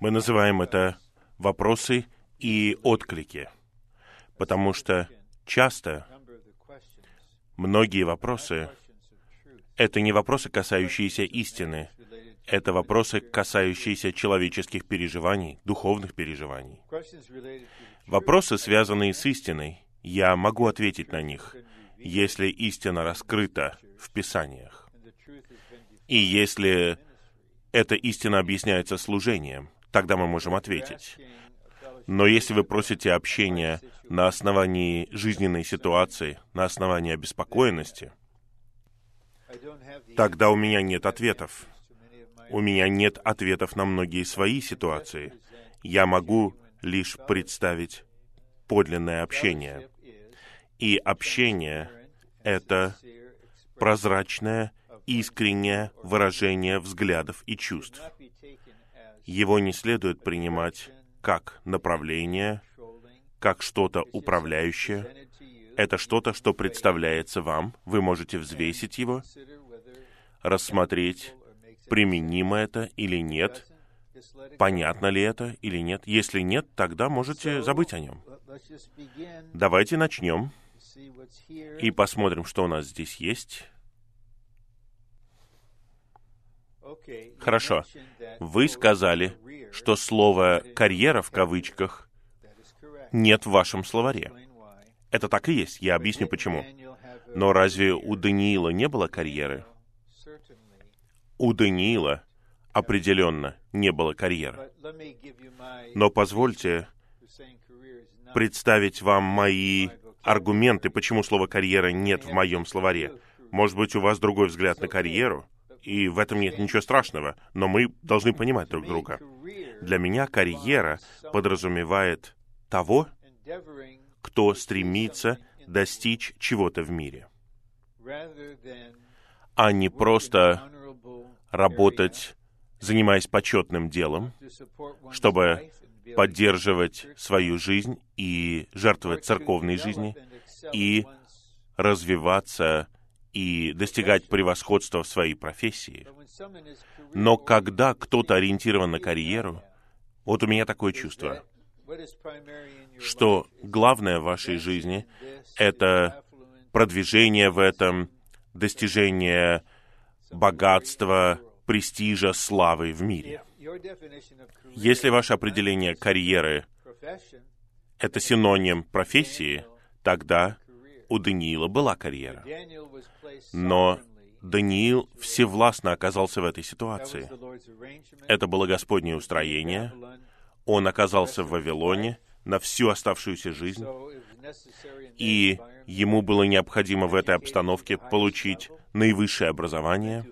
Мы называем это вопросы и отклики, потому что часто многие вопросы — это не вопросы, касающиеся истины, это вопросы, касающиеся человеческих переживаний, духовных переживаний. Вопросы, связанные с истиной, я могу ответить на них, если истина раскрыта в Писаниях. И если эта истина объясняется служением, тогда мы можем ответить. Но если вы просите общения на основании жизненной ситуации, на основании обеспокоенности, тогда у меня нет ответов. У меня нет ответов на многие свои ситуации. Я могу лишь представить подлинное общение. И общение — это прозрачное, искреннее выражение взглядов и чувств. Его не следует принимать как направление, как что-то управляющее. Это что-то, что представляется вам. Вы можете взвесить его, рассмотреть, применимо это или нет, понятно ли это или нет. Если нет, тогда можете забыть о нем. Давайте начнем и посмотрим, что у нас здесь есть. Хорошо. Вы сказали, что слово «карьера» в кавычках нет в вашем словаре. Это так и есть. Я объясню почему. Но разве у Даниила не было карьеры? У Даниила определенно не было карьеры. Но позвольте представить вам мои аргументы, почему слово «карьера» нет в моем словаре. Может быть, у вас другой взгляд на карьеру, и в этом нет ничего страшного, но мы должны понимать друг друга. Для меня карьера подразумевает того, кто стремится достичь чего-то в мире, а не просто работать, занимаясь почетным делом, чтобы поддерживать свою жизнь и жертвовать церковной жизни, и развиваться и достигать превосходства в своей профессии. Но когда кто-то ориентирован на карьеру, вот у меня такое чувство, что главное в вашей жизни — это продвижение в этом, достижение богатства, престижа, славы в мире. Если ваше определение карьеры — это синоним профессии, тогда у Даниила была карьера. Но Даниил всевластно оказался в этой ситуации. Это было Господнее устроение. Он оказался в Вавилоне на всю оставшуюся жизнь, и ему было необходимо в этой обстановке получить наивысшее образование,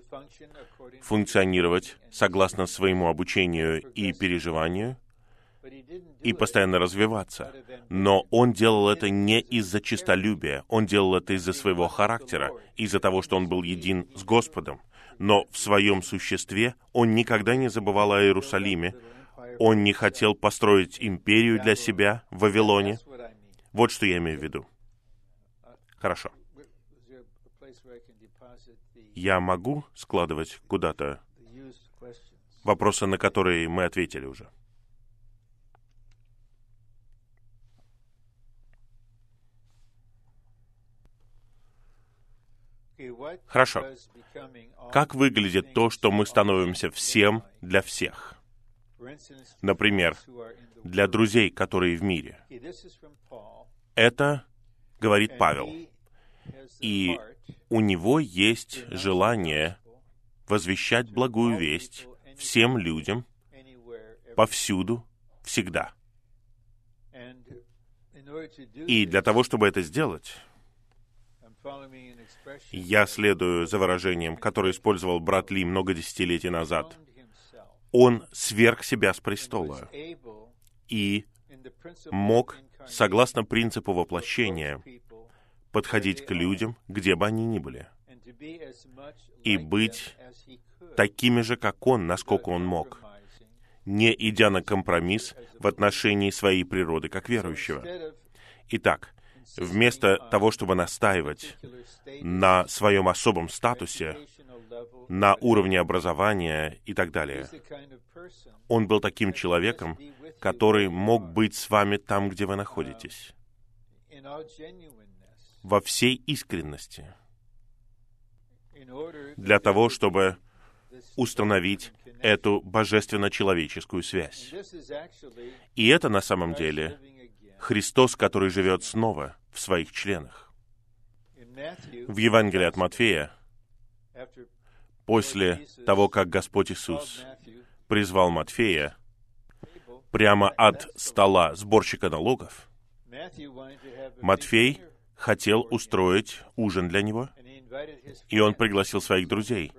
функционировать согласно своему обучению и переживанию, и постоянно развиваться. Но он делал это не из-за честолюбия, он делал это из-за своего характера, из-за того, что он был един с Господом. Но в своем существе он никогда не забывал о Иерусалиме, он не хотел построить империю для себя в Вавилоне. Вот что я имею в виду. Хорошо. Я могу складывать куда-то вопросы, на которые мы ответили уже? Хорошо. Как выглядит то, что мы становимся всем для всех? Например, для друзей, которые в мире. Это говорит Павел. И у него есть желание возвещать благую весть всем людям повсюду, всегда. И для того, чтобы это сделать, я следую за выражением, которое использовал брат Ли много десятилетий назад. Он сверг себя с престола и мог, согласно принципу воплощения, подходить к людям, где бы они ни были, и быть такими же, как он, насколько он мог, не идя на компромисс в отношении своей природы как верующего. Итак, вместо того, чтобы настаивать на своем особом статусе, на уровне образования и так далее. Он был таким человеком, который мог быть с вами там, где вы находитесь, во всей искренности, для того, чтобы установить эту божественно-человеческую связь. И это на самом деле Христос, который живет снова в своих членах. В Евангелии от Матфея, после того, как Господь Иисус призвал Матфея прямо от стола сборщика налогов, Матфей хотел устроить ужин для него, и он пригласил своих друзей.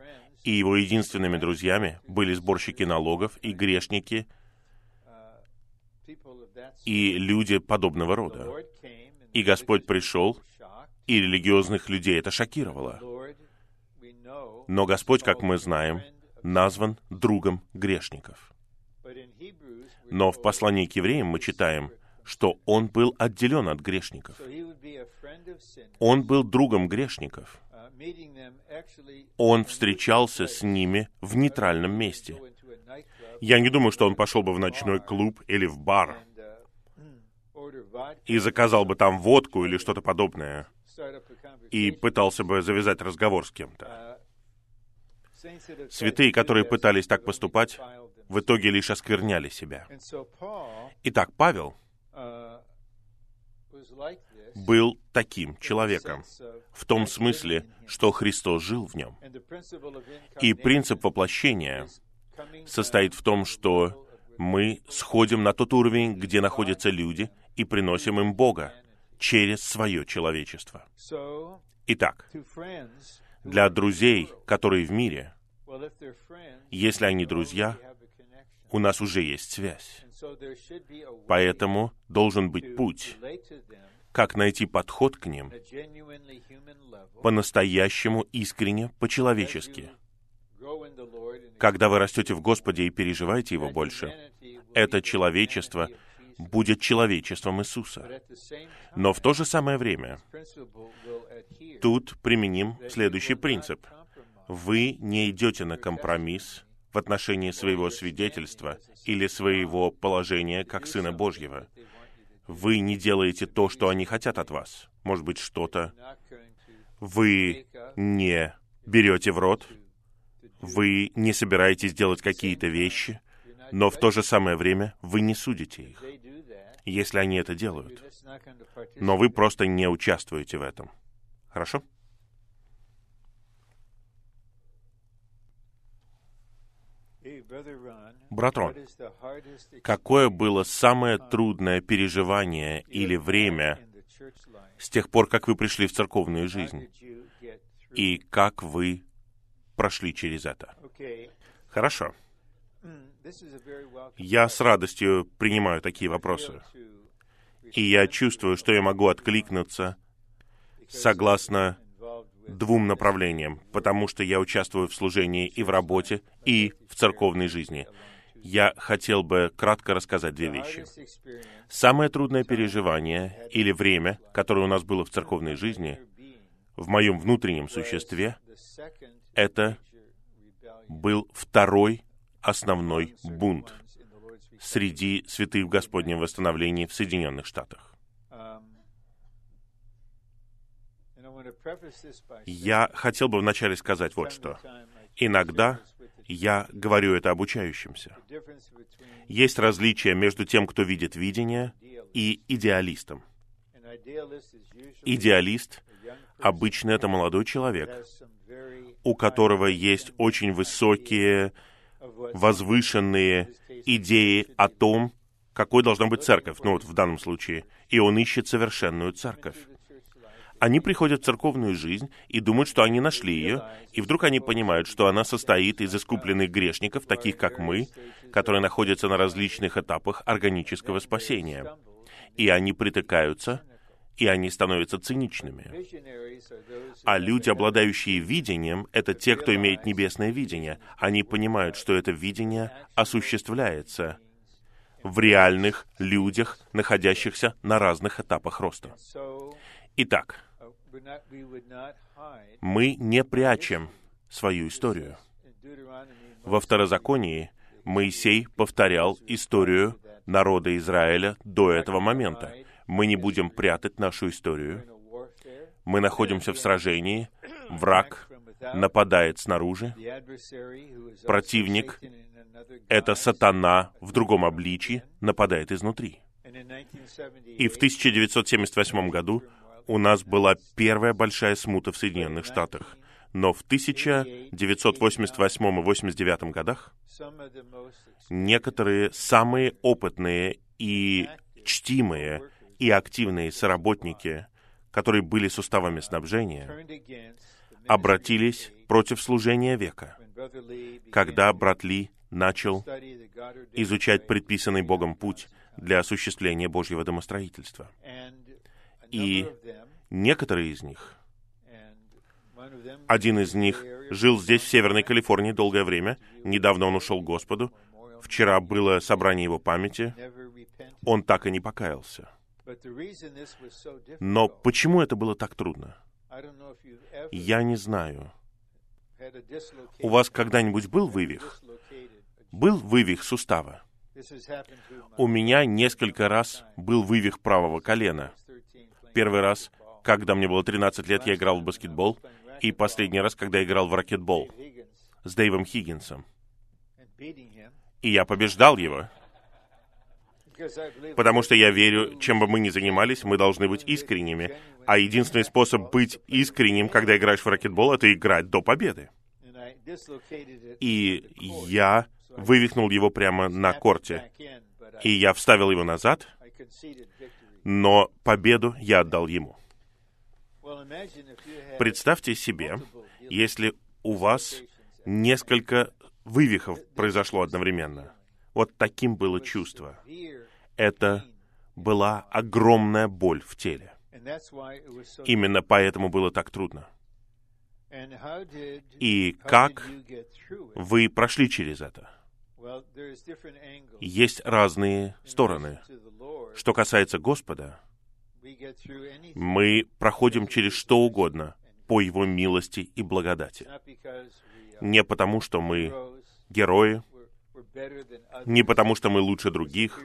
И его единственными друзьями были сборщики налогов и грешники, и люди подобного рода. И Господь пришел, и религиозных людей это шокировало. Но Господь, как мы знаем, назван другом грешников. Но в послании к евреям мы читаем, что он был отделен от грешников. Он был другом грешников. Он встречался с ними в нейтральном месте. Я не думаю, что он пошел бы в ночной клуб или в бар и заказал бы там водку или что-то подобное и пытался бы завязать разговор с кем-то. Святые, которые пытались так поступать, в итоге лишь оскверняли себя. Итак, Павел был таким человеком, в том смысле, что Христос жил в нем. И принцип воплощения состоит в том, что мы сходим на тот уровень, где находятся люди, и приносим им Бога через свое человечество. Итак, для друзей, которые в мире, если они друзья, у нас уже есть связь. Поэтому должен быть путь, как найти подход к ним по-настоящему искренне, по-человечески. Когда вы растете в Господе и переживаете Его больше, это человечество будет человечеством Иисуса. Но в то же самое время тут применим следующий принцип. Вы не идете на компромисс в отношении своего свидетельства или своего положения как Сына Божьего. Вы не делаете то, что они хотят от вас. Может быть, что-то. Вы не берете в рот. Вы не собираетесь делать какие-то вещи, но в то же самое время вы не судите их, если они это делают. Но вы просто не участвуете в этом. Хорошо? Брат Рон, какое было самое трудное переживание или время с тех пор, как вы пришли в церковную жизнь? И как вы прошли через это? Хорошо. Я с радостью принимаю такие вопросы. И я чувствую, что я могу откликнуться согласно двум направлениям, потому что я участвую в служении и в работе, и в церковной жизни. Я хотел бы кратко рассказать две вещи. Самое трудное переживание или время, которое у нас было в церковной жизни, в моем внутреннем существе, это был второй основной бунт среди святых в Господнем восстановлении в Соединенных Штатах. Я хотел бы вначале сказать вот что. Иногда я говорю это обучающимся. Есть различие между тем, кто видит видение, и идеалистом. Идеалист обычно это молодой человек, у которого есть очень высокие, возвышенные идеи о том, какой должна быть церковь, ну вот в данном случае, и он ищет совершенную церковь. Они приходят в церковную жизнь и думают, что они нашли ее, и вдруг они понимают, что она состоит из искупленных грешников, таких как мы, которые находятся на различных этапах органического спасения. И они притыкаются и они становятся циничными. А люди, обладающие видением, это те, кто имеет небесное видение. Они понимают, что это видение осуществляется в реальных людях, находящихся на разных этапах роста. Итак, мы не прячем свою историю. Во Второзаконии Моисей повторял историю народа Израиля до этого момента. Мы не будем прятать нашу историю. Мы находимся в сражении, враг нападает снаружи, противник, это сатана в другом обличии, нападает изнутри. И в 1978 году у нас была первая большая смута в Соединенных Штатах. Но в 1988 и 89 годах некоторые самые опытные и чтимые и активные соработники, которые были с уставами снабжения, обратились против служения века, когда брат Ли начал изучать предписанный Богом путь для осуществления Божьего домостроительства. И некоторые из них, один из них жил здесь, в Северной Калифорнии, долгое время. Недавно он ушел к Господу. Вчера было собрание его памяти. Он так и не покаялся. Но почему это было так трудно? Я не знаю. У вас когда-нибудь был вывих? Был вывих сустава? У меня несколько раз был вывих правого колена. Первый раз, когда мне было 13 лет, я играл в баскетбол, и последний раз, когда я играл в ракетбол с Дэйвом Хиггинсом. И я побеждал его. Потому что я верю, чем бы мы ни занимались, мы должны быть искренними. А единственный способ быть искренним, когда играешь в ракетбол, это играть до победы. И я вывихнул его прямо на корте. И я вставил его назад, но победу я отдал ему. Представьте себе, если у вас несколько вывихов произошло одновременно. Вот таким было чувство. Это была огромная боль в теле. Именно поэтому было так трудно. И как вы прошли через это? Есть разные стороны. Что касается Господа, мы проходим через что угодно по Его милости и благодати. Не потому, что мы герои, не потому, что мы лучше других,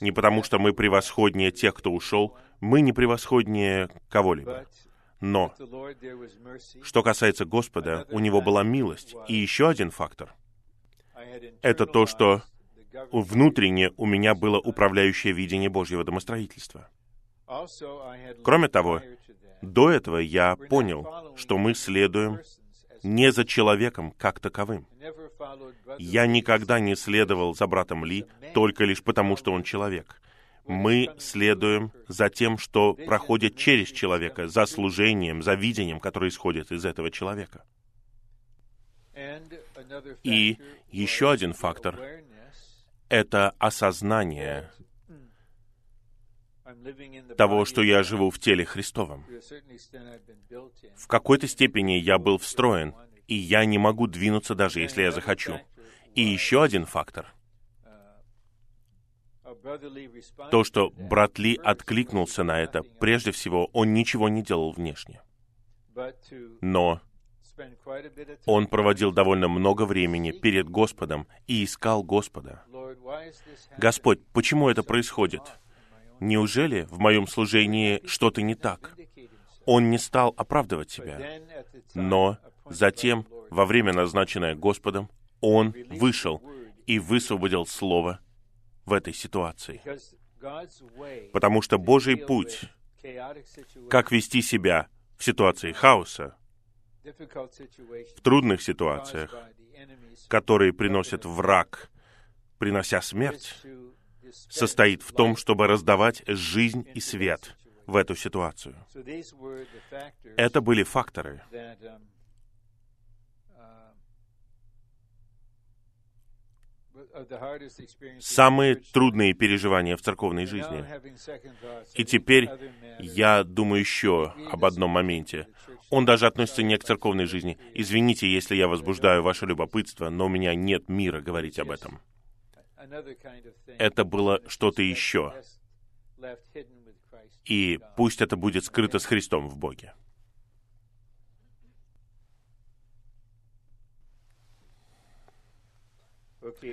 не потому, что мы превосходнее тех, кто ушел, мы не превосходнее кого-либо. Но, что касается Господа, у Него была милость. И еще один фактор — это то, что внутренне у меня было управляющее видение Божьего домостроительства. Кроме того, до этого я понял, что мы следуем не за человеком как таковым. Я никогда не следовал за братом Ли только лишь потому, что он человек. Мы следуем за тем, что проходит через человека, за служением, за видением, которое исходит из этого человека. И еще один фактор — это осознание того, что я живу в теле Христовом. В какой-то степени я был встроен, и я не могу двинуться даже, если я захочу. И еще один фактор — то, что брат Ли откликнулся на это, прежде всего, он ничего не делал внешне. Но он проводил довольно много времени перед Господом и искал Господа. Господь, почему это происходит? Неужели в моем служении что-то не так? Он не стал оправдывать себя. Но затем, во время, назначенное Господом, он вышел и высвободил Слово в этой ситуации. Потому что Божий путь, как вести себя в ситуации хаоса, в трудных ситуациях, которые приносит враг, принося смерть, состоит в том, чтобы раздавать жизнь и свет в эту ситуацию. Это были факторы, самые трудные переживания в церковной жизни. И теперь я думаю еще об одном моменте. Он даже относится не к церковной жизни. Извините, если я возбуждаю ваше любопытство, но у меня нет мира говорить об этом это было что-то еще. И пусть это будет скрыто с Христом в Боге.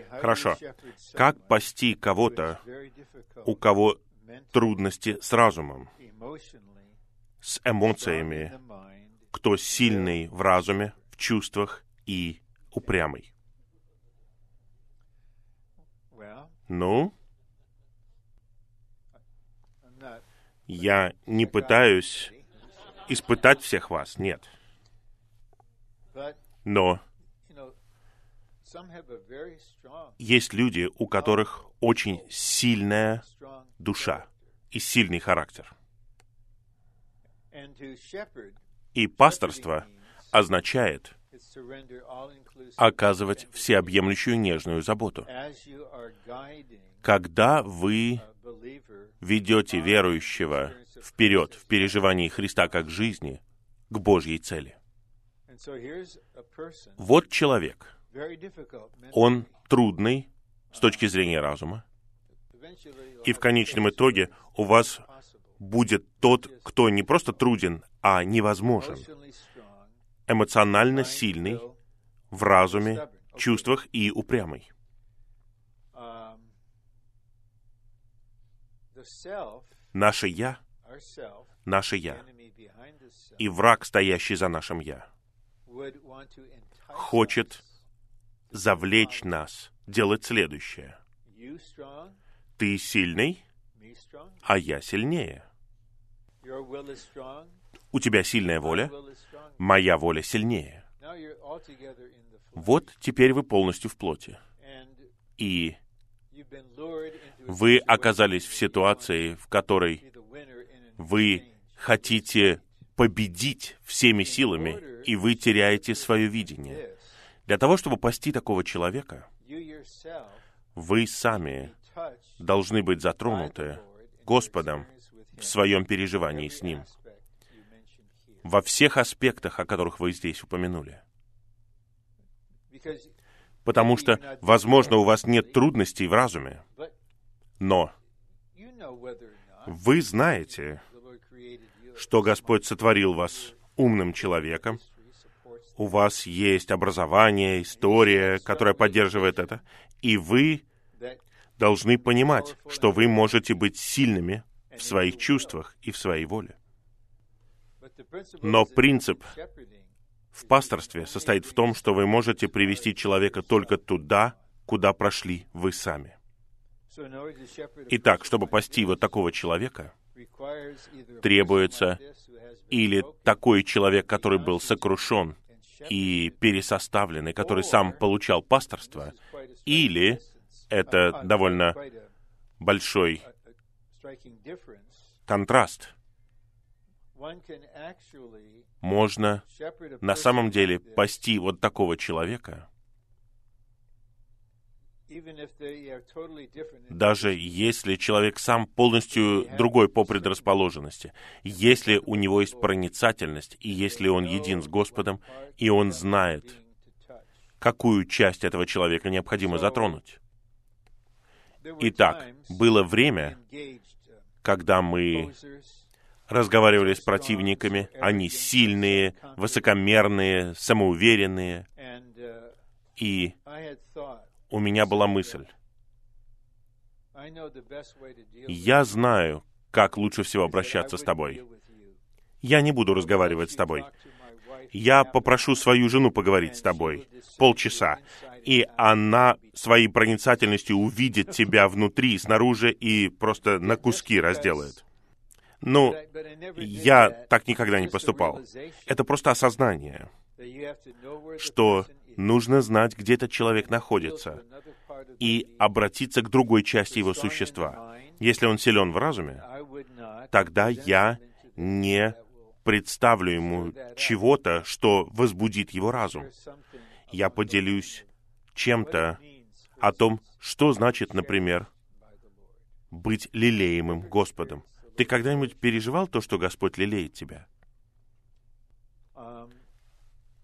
Хорошо. Как пасти кого-то, у кого трудности с разумом, с эмоциями, кто сильный в разуме, в чувствах и упрямый? Ну, я не пытаюсь испытать всех вас, нет. Но есть люди, у которых очень сильная душа и сильный характер. И пасторство означает оказывать всеобъемлющую нежную заботу. Когда вы ведете верующего вперед в переживании Христа как жизни к Божьей цели. Вот человек. Он трудный с точки зрения разума. И в конечном итоге у вас будет тот, кто не просто труден, а невозможен. Эмоционально сильный, в разуме, чувствах и упрямый. Наше «я», наше «я» и враг, стоящий за нашим «я», хочет завлечь нас делать следующее. Ты сильный, а я сильнее. У тебя сильная воля, моя воля сильнее. Вот теперь вы полностью в плоти. И вы оказались в ситуации, в которой вы хотите победить всеми силами, и вы теряете свое видение. Для того, чтобы пасти такого человека, вы сами должны быть затронуты Господом в своем переживании с Ним, во всех аспектах, о которых вы здесь упомянули. Потому что, возможно, у вас нет трудностей в разуме, но вы знаете, что Господь сотворил вас умным человеком, у вас есть образование, история, которая поддерживает это, и вы должны понимать, что вы можете быть сильными в своих чувствах и в своей воле. Но принцип в пасторстве состоит в том, что вы можете привести человека только туда, куда прошли вы сами. Итак, чтобы пасти вот такого человека, требуется или такой человек, который был сокрушен и пересоставленный, который сам получал пасторство, или это довольно большой контраст. Можно на самом деле пасти вот такого человека, даже если человек сам полностью другой по предрасположенности, если у него есть проницательность, и если он един с Господом, и он знает, какую часть этого человека необходимо затронуть. Итак, было время, когда мы разговаривали с противниками, они сильные, высокомерные, самоуверенные, и у меня была мысль. Я знаю, как лучше всего обращаться с тобой. Я не буду разговаривать с тобой. Я попрошу свою жену поговорить с тобой полчаса, и она своей проницательностью увидит тебя внутри и снаружи и просто на куски разделает. Ну, я так никогда не поступал. Это просто осознание, что нужно знать, где этот человек находится, и обратиться к другой части его существа. Если он силен в разуме, тогда я не представлю ему чего-то, что возбудит его разум. Я поделюсь чем-то о том, что значит, например, быть лелеемым Господом. Ты когда-нибудь переживал то, что Господь лелеет тебя?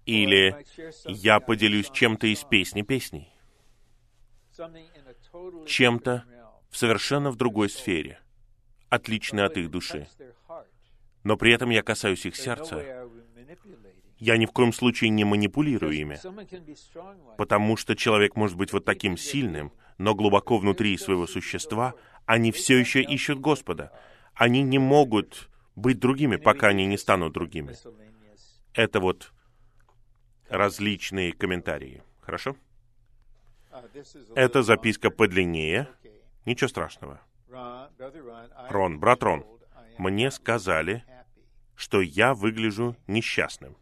Или я поделюсь чем-то из песни песней. Чем-то в совершенно в другой сфере, отличной от их души. Но при этом я касаюсь их сердца. Я ни в коем случае не манипулирую ими, потому что человек может быть вот таким сильным, но глубоко внутри своего существа они все еще ищут Господа. Они не могут быть другими, пока они не станут другими. Это вот различные комментарии. Хорошо? Это записка подлиннее. Ничего страшного. Рон, брат Рон, мне сказали, что я выгляжу несчастным.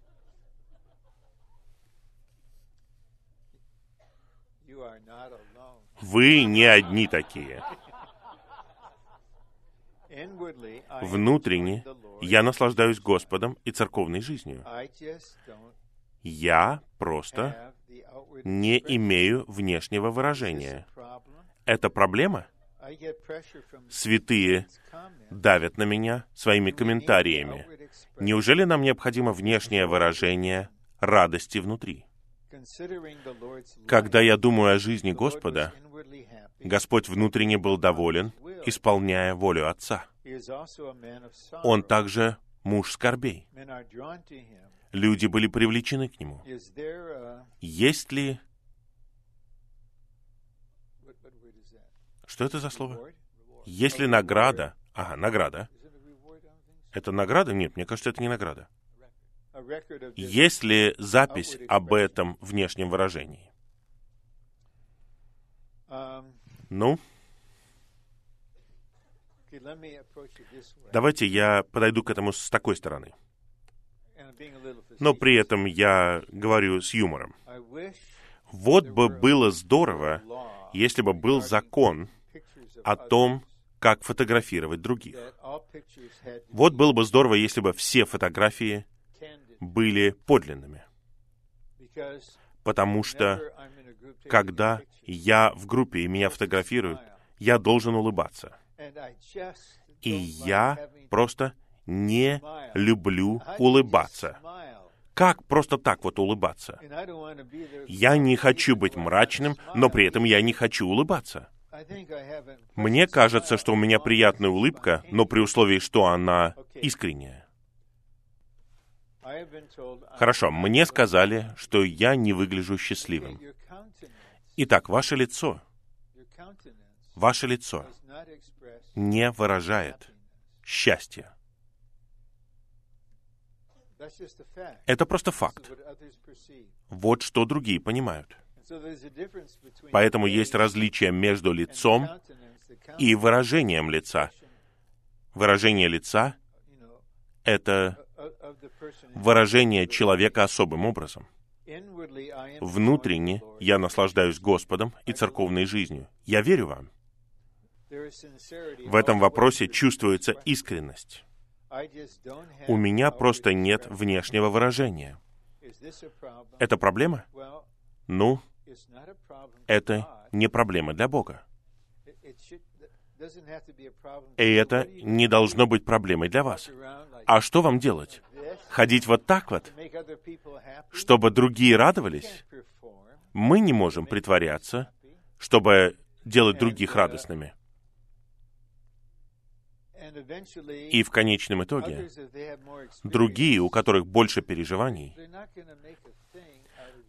Вы не одни такие. Внутренне я наслаждаюсь Господом и церковной жизнью. Я просто не имею внешнего выражения. Это проблема? Святые давят на меня своими комментариями. Неужели нам необходимо внешнее выражение радости внутри? Когда я думаю о жизни Господа, Господь внутренне был доволен, исполняя волю Отца. Он также муж скорбей. Люди были привлечены к Нему. Есть ли... Что это за слово? Есть ли награда? Ага, награда. Это награда? Нет, мне кажется, это не награда. Есть ли запись об этом внешнем выражении? Ну, давайте я подойду к этому с такой стороны. Но при этом я говорю с юмором. Вот бы было здорово, если бы был закон о том, как фотографировать других. Вот было бы здорово, если бы все фотографии были подлинными. Потому что, когда я в группе и меня фотографируют, я должен улыбаться. И я просто не люблю улыбаться. Как просто так вот улыбаться? Я не хочу быть мрачным, но при этом я не хочу улыбаться. Мне кажется, что у меня приятная улыбка, но при условии, что она искренняя. Хорошо, мне сказали, что я не выгляжу счастливым. Итак, ваше лицо, ваше лицо не выражает счастье. Это просто факт. Вот что другие понимают. Поэтому есть различие между лицом и выражением лица. Выражение лица — это выражение человека особым образом. Внутренне я наслаждаюсь Господом и церковной жизнью. Я верю вам. В этом вопросе чувствуется искренность. У меня просто нет внешнего выражения. Это проблема? Ну, это не проблема для Бога. И это не должно быть проблемой для вас. А что вам делать? Ходить вот так вот, чтобы другие радовались? Мы не можем притворяться, чтобы делать других радостными. И в конечном итоге, другие, у которых больше переживаний,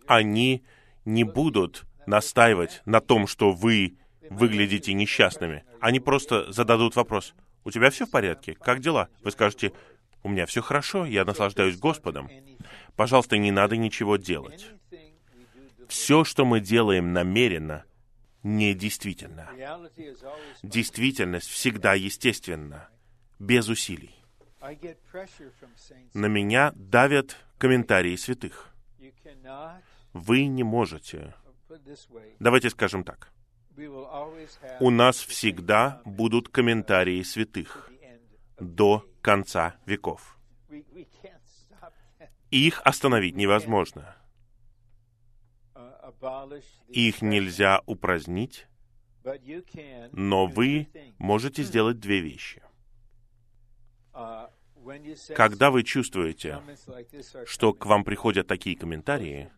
они не будут настаивать на том, что вы выглядите несчастными. Они просто зададут вопрос. У тебя все в порядке? Как дела? Вы скажете, у меня все хорошо, я наслаждаюсь Господом. Пожалуйста, не надо ничего делать. Все, что мы делаем намеренно, недействительно. Действительность всегда естественна, без усилий. На меня давят комментарии святых. Вы не можете. Давайте скажем так. У нас всегда будут комментарии святых до конца веков. Их остановить невозможно. Их нельзя упразднить, но вы можете сделать две вещи. Когда вы чувствуете, что к вам приходят такие комментарии,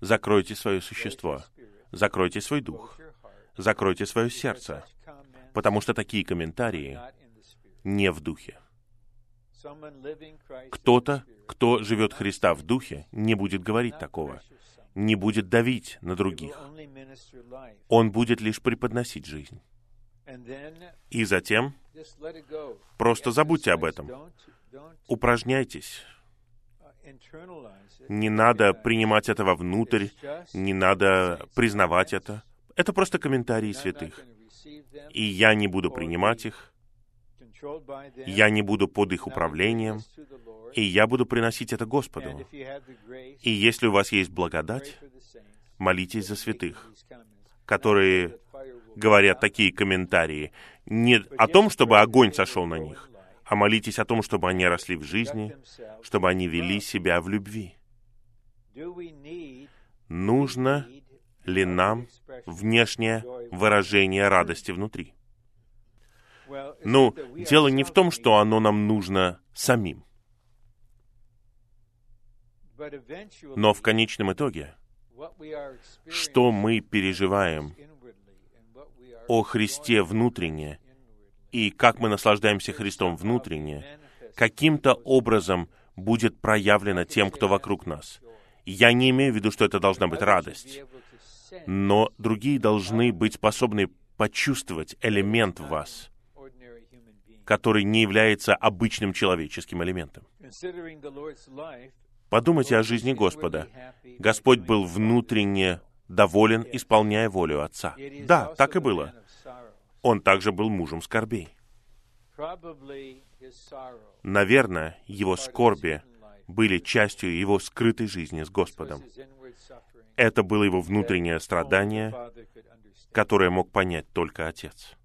закройте свое существо, закройте свой дух, закройте свое сердце, потому что такие комментарии не в духе. Кто-то, кто живет Христа в духе, не будет говорить такого, не будет давить на других. Он будет лишь преподносить жизнь. И затем просто забудьте об этом. Упражняйтесь. Не надо принимать этого внутрь, не надо признавать это. Это просто комментарии святых. И я не буду принимать их, я не буду под их управлением, и я буду приносить это Господу. И если у вас есть благодать, молитесь за святых, которые говорят такие комментарии. Не о том, чтобы огонь сошел на них, а молитесь о том, чтобы они росли в жизни, чтобы они вели себя в любви. Нужно ли нам внешнее выражение радости внутри? Ну, дело не в том, что оно нам нужно самим. Но в конечном итоге, что мы переживаем о Христе внутренне и как мы наслаждаемся Христом внутренне, каким-то образом будет проявлено тем, кто вокруг нас. Я не имею в виду, что это должна быть радость, но другие должны быть способны почувствовать элемент в вас, который не является обычным человеческим элементом. Подумайте о жизни Господа. Господь был внутренне доволен, исполняя волю Отца. Да, так и было. Он также был мужем скорбей. Наверное, его скорби были частью его скрытой жизни с Господом. Это было его внутреннее страдание, которое мог понять только Отец.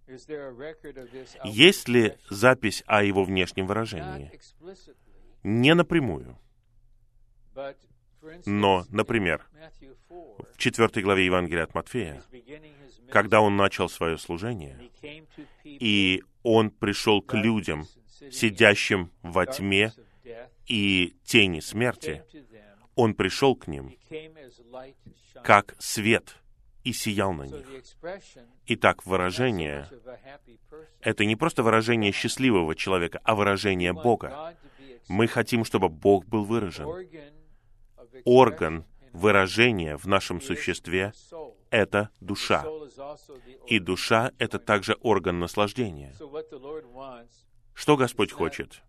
Есть ли запись о его внешнем выражении? Не напрямую. Но, например, в четвертой главе Евангелия от Матфея, когда он начал свое служение, и он пришел к людям, сидящим во тьме и тени смерти, он пришел к ним как свет и сиял на них. Итак, выражение — это не просто выражение счастливого человека, а выражение Бога. Мы хотим, чтобы Бог был выражен. Орган выражения в нашем существе — это душа. И душа — это также орган наслаждения. Что Господь хочет?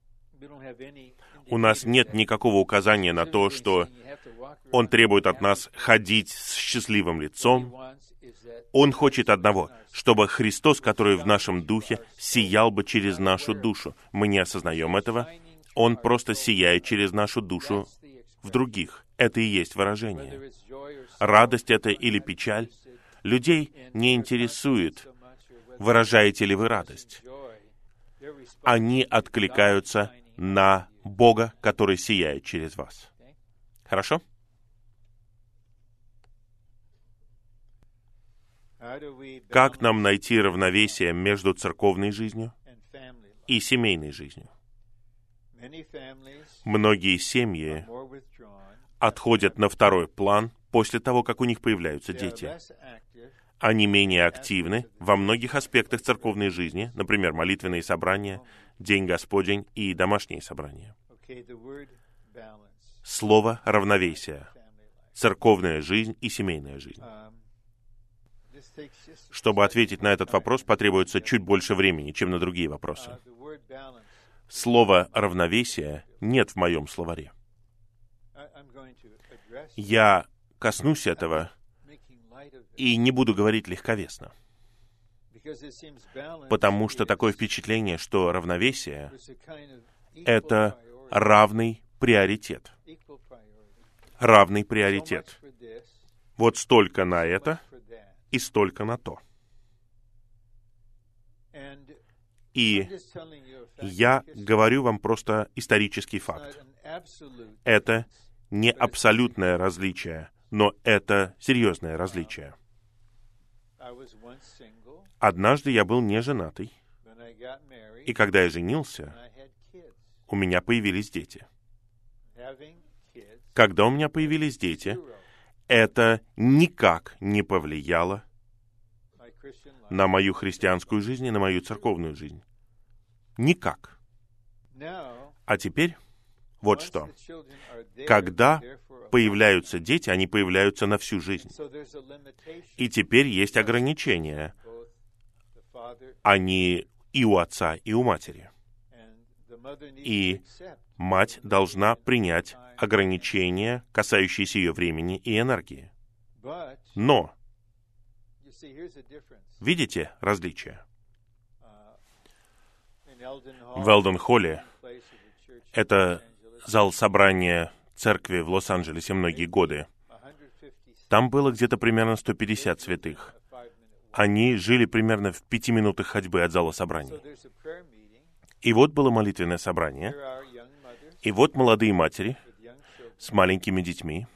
У нас нет никакого указания на то, что Он требует от нас ходить с счастливым лицом. Он хочет одного, чтобы Христос, который в нашем духе, сиял бы через нашу душу. Мы не осознаем этого. Он просто сияет через нашу душу в других. Это и есть выражение. Радость это или печаль. Людей не интересует, выражаете ли вы радость. Они откликаются на Бога, который сияет через вас. Хорошо? Как нам найти равновесие между церковной жизнью и семейной жизнью? Многие семьи отходят на второй план после того, как у них появляются дети. Они менее активны во многих аспектах церковной жизни, например, молитвенные собрания, День Господень и домашние собрания. Слово равновесия. Церковная жизнь и семейная жизнь. Чтобы ответить на этот вопрос, потребуется чуть больше времени, чем на другие вопросы. Слово «равновесие» нет в моем словаре. Я коснусь этого и не буду говорить легковесно. Потому что такое впечатление, что равновесие — это равный приоритет. Равный приоритет. Вот столько на это и столько на то. И я говорю вам просто исторический факт. Это не абсолютное различие, но это серьезное различие. Однажды я был не женатый, и когда я женился, у меня появились дети. Когда у меня появились дети, это никак не повлияло на мою христианскую жизнь и на мою церковную жизнь. Никак. А теперь вот что. Когда появляются дети, они появляются на всю жизнь. И теперь есть ограничения. Они и у отца, и у матери. И мать должна принять ограничения, касающиеся ее времени и энергии. Но, видите различие? В Элден-Холле, это зал собрания церкви в Лос-Анджелесе многие годы. Там было где-то примерно 150 святых. Они жили примерно в пяти минутах ходьбы от зала собраний. И вот было молитвенное собрание. И вот молодые матери с маленькими детьми.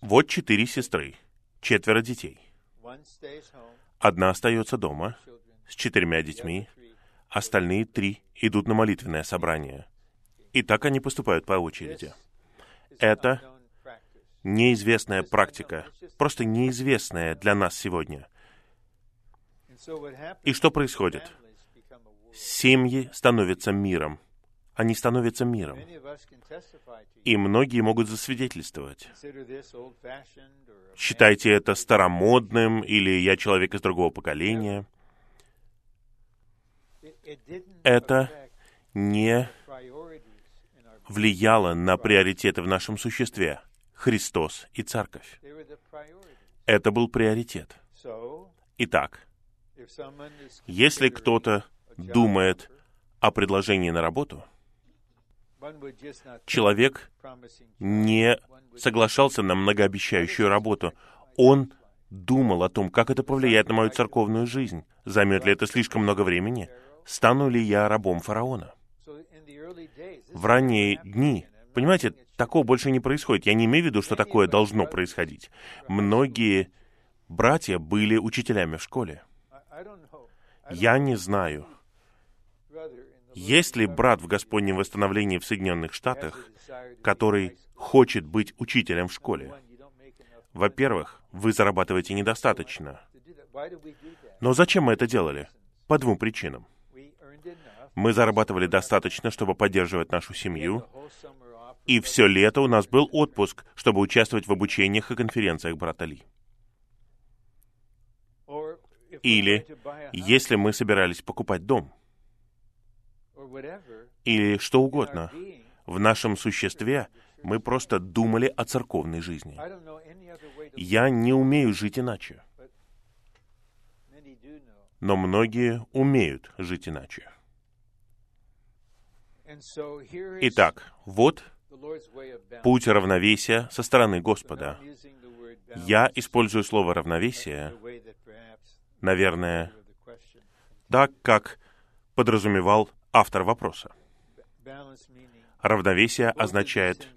Вот четыре сестры, четверо детей. Одна остается дома с четырьмя детьми, остальные три идут на молитвенное собрание. И так они поступают по очереди. Это неизвестная практика, просто неизвестная для нас сегодня. И что происходит? Семьи становятся миром. Они становятся миром. И многие могут засвидетельствовать. Считайте это старомодным, или я человек из другого поколения. Это не влияло на приоритеты в нашем существе. Христос и Церковь. Это был приоритет. Итак, если кто-то думает о предложении на работу, человек не соглашался на многообещающую работу. Он думал о том, как это повлияет на мою церковную жизнь. Займет ли это слишком много времени? Стану ли я рабом фараона? В ранние дни, понимаете, такого больше не происходит. Я не имею в виду, что такое должно происходить. Многие братья были учителями в школе. Я не знаю, есть ли брат в Господнем восстановлении в Соединенных Штатах, который хочет быть учителем в школе? Во-первых, вы зарабатываете недостаточно. Но зачем мы это делали? По двум причинам. Мы зарабатывали достаточно, чтобы поддерживать нашу семью, и все лето у нас был отпуск, чтобы участвовать в обучениях и конференциях брата Ли. Или, если мы собирались покупать дом, или что угодно, в нашем существе мы просто думали о церковной жизни. Я не умею жить иначе. Но многие умеют жить иначе. Итак, вот путь равновесия со стороны Господа. Я использую слово «равновесие», наверное, так, как подразумевал автор вопроса. Равновесие означает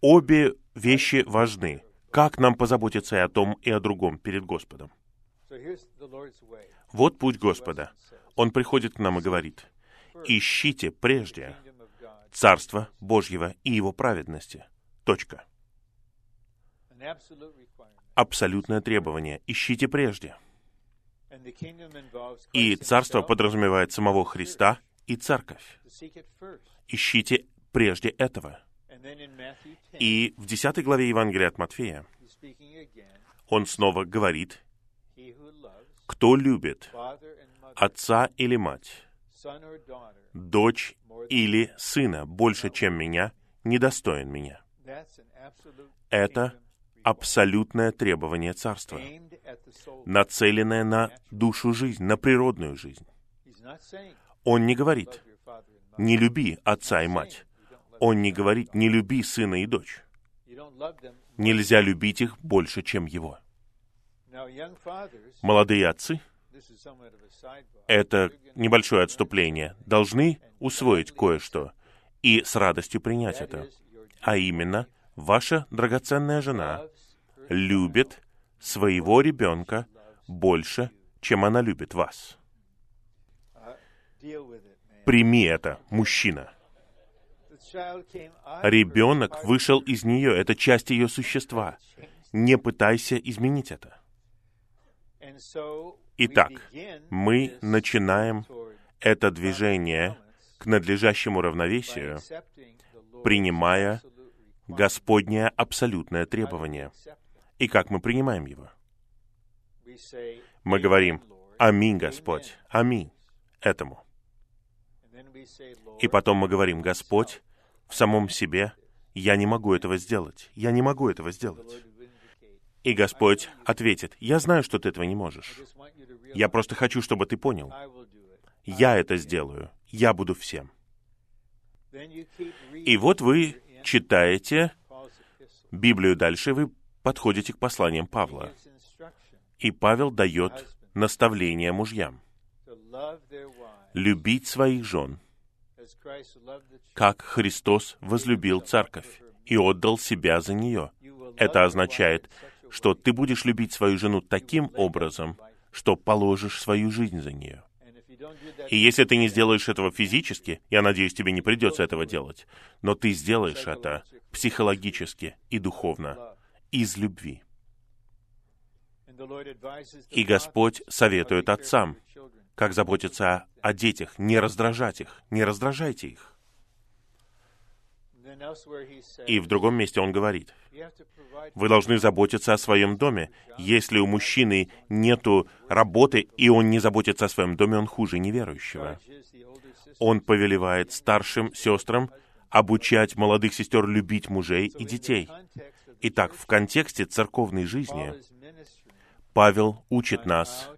обе вещи важны. Как нам позаботиться и о том, и о другом перед Господом? Вот путь Господа. Он приходит к нам и говорит, ищите прежде Царство Божьего и Его праведности. Точка. Абсолютное требование. Ищите прежде. И Царство подразумевает самого Христа и Церковь. Ищите прежде этого. И в 10 главе Евангелия от Матфея он снова говорит, кто любит отца или мать, дочь или сына больше, чем меня, недостоин меня. Это абсолютное требование царства, нацеленное на душу жизнь, на природную жизнь. Он не говорит, не люби отца и мать. Он не говорит, не люби сына и дочь. Нельзя любить их больше, чем его. Молодые отцы, это небольшое отступление, должны усвоить кое-что и с радостью принять это. А именно, ваша драгоценная жена любит своего ребенка больше, чем она любит вас. Прими это, мужчина. Ребенок вышел из нее, это часть ее существа. Не пытайся изменить это. Итак, мы начинаем это движение к надлежащему равновесию, принимая Господнее абсолютное требование. И как мы принимаем его? Мы говорим, «Аминь, Господь, аминь» этому. И потом мы говорим, «Господь, в самом себе я не могу этого сделать, я не могу этого сделать». И Господь ответит, «Я знаю, что ты этого не можешь. Я просто хочу, чтобы ты понял. Я это сделаю. Я буду всем». И вот вы читаете Библию дальше, вы подходите к посланиям Павла. И Павел дает наставление мужьям. Любить своих жен, как Христос возлюбил церковь и отдал себя за нее. Это означает, что ты будешь любить свою жену таким образом, что положишь свою жизнь за нее. И если ты не сделаешь этого физически, я надеюсь, тебе не придется этого делать, но ты сделаешь это психологически и духовно, из любви. И Господь советует отцам, как заботиться о детях, не раздражать их, не раздражайте их. И в другом месте он говорит, вы должны заботиться о своем доме. Если у мужчины нету работы, и он не заботится о своем доме, он хуже неверующего. Он повелевает старшим сестрам обучать молодых сестер любить мужей и детей. Итак, в контексте церковной жизни Павел учит нас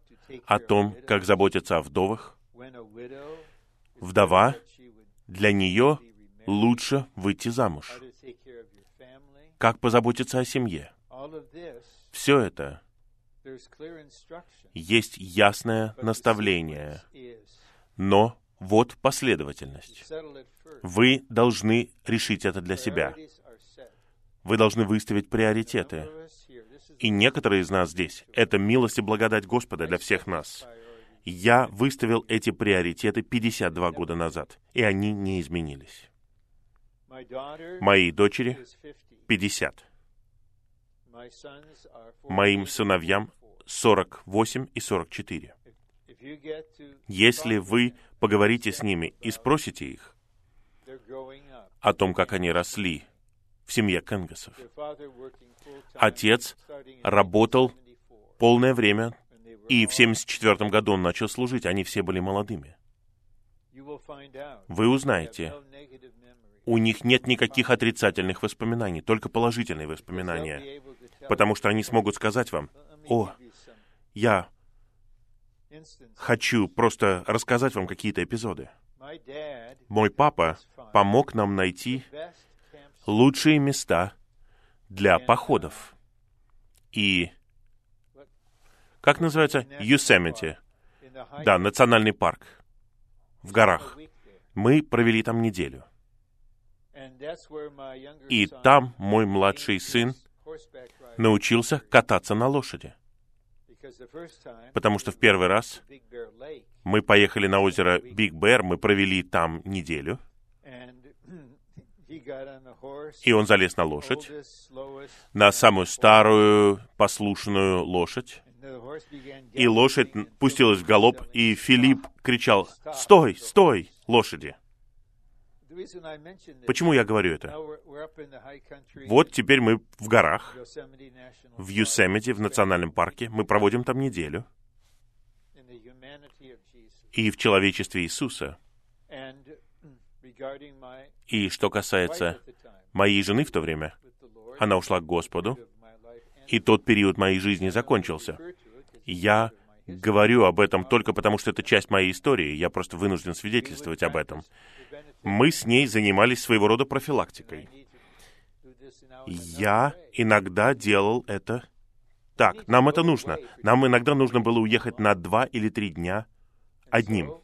о том, как заботиться о вдовах. Вдова, для нее лучше выйти замуж. Как позаботиться о семье. Все это есть ясное наставление. Но вот последовательность. Вы должны решить это для себя. Вы должны выставить приоритеты. И некоторые из нас здесь — это милость и благодать Господа для всех нас. Я выставил эти приоритеты 52 года назад, и они не изменились. Моей дочери 50. Моим сыновьям 48 и 44. Если вы поговорите с ними и спросите их о том, как они росли в семье Кенгасов, отец работал полное время, и в 74 году он начал служить, они все были молодыми. Вы узнаете, у них нет никаких отрицательных воспоминаний, только положительные воспоминания. Потому что они смогут сказать вам, «О, я хочу просто рассказать вам какие-то эпизоды. Мой папа помог нам найти лучшие места для походов. И как называется? Юсемити. Да, национальный парк в горах. Мы провели там неделю. И там мой младший сын научился кататься на лошади. Потому что в первый раз мы поехали на озеро Биг Бэр, мы провели там неделю, и он залез на лошадь, на самую старую послушную лошадь, и лошадь пустилась в галоп, и Филипп кричал «Стой, стой, лошади!» Почему я говорю это? Вот теперь мы в горах, в Юсемите, в национальном парке. Мы проводим там неделю. И в человечестве Иисуса. И что касается моей жены в то время, она ушла к Господу, и тот период моей жизни закончился. Я говорю об этом только потому, что это часть моей истории. Я просто вынужден свидетельствовать об этом мы с ней занимались своего рода профилактикой. Я иногда делал это так. Нам это нужно. Нам иногда нужно было уехать на два или три дня одним.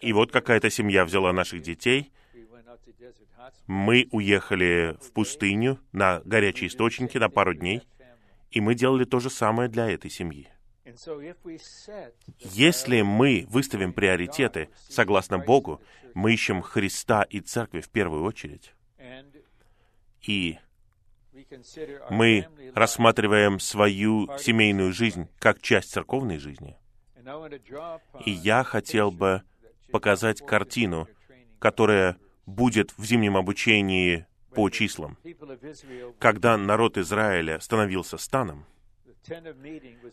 И вот какая-то семья взяла наших детей. Мы уехали в пустыню на горячие источники на пару дней, и мы делали то же самое для этой семьи. Если мы выставим приоритеты согласно Богу, мы ищем Христа и Церкви в первую очередь, и мы рассматриваем свою семейную жизнь как часть церковной жизни. И я хотел бы показать картину, которая будет в зимнем обучении по числам. Когда народ Израиля становился станом,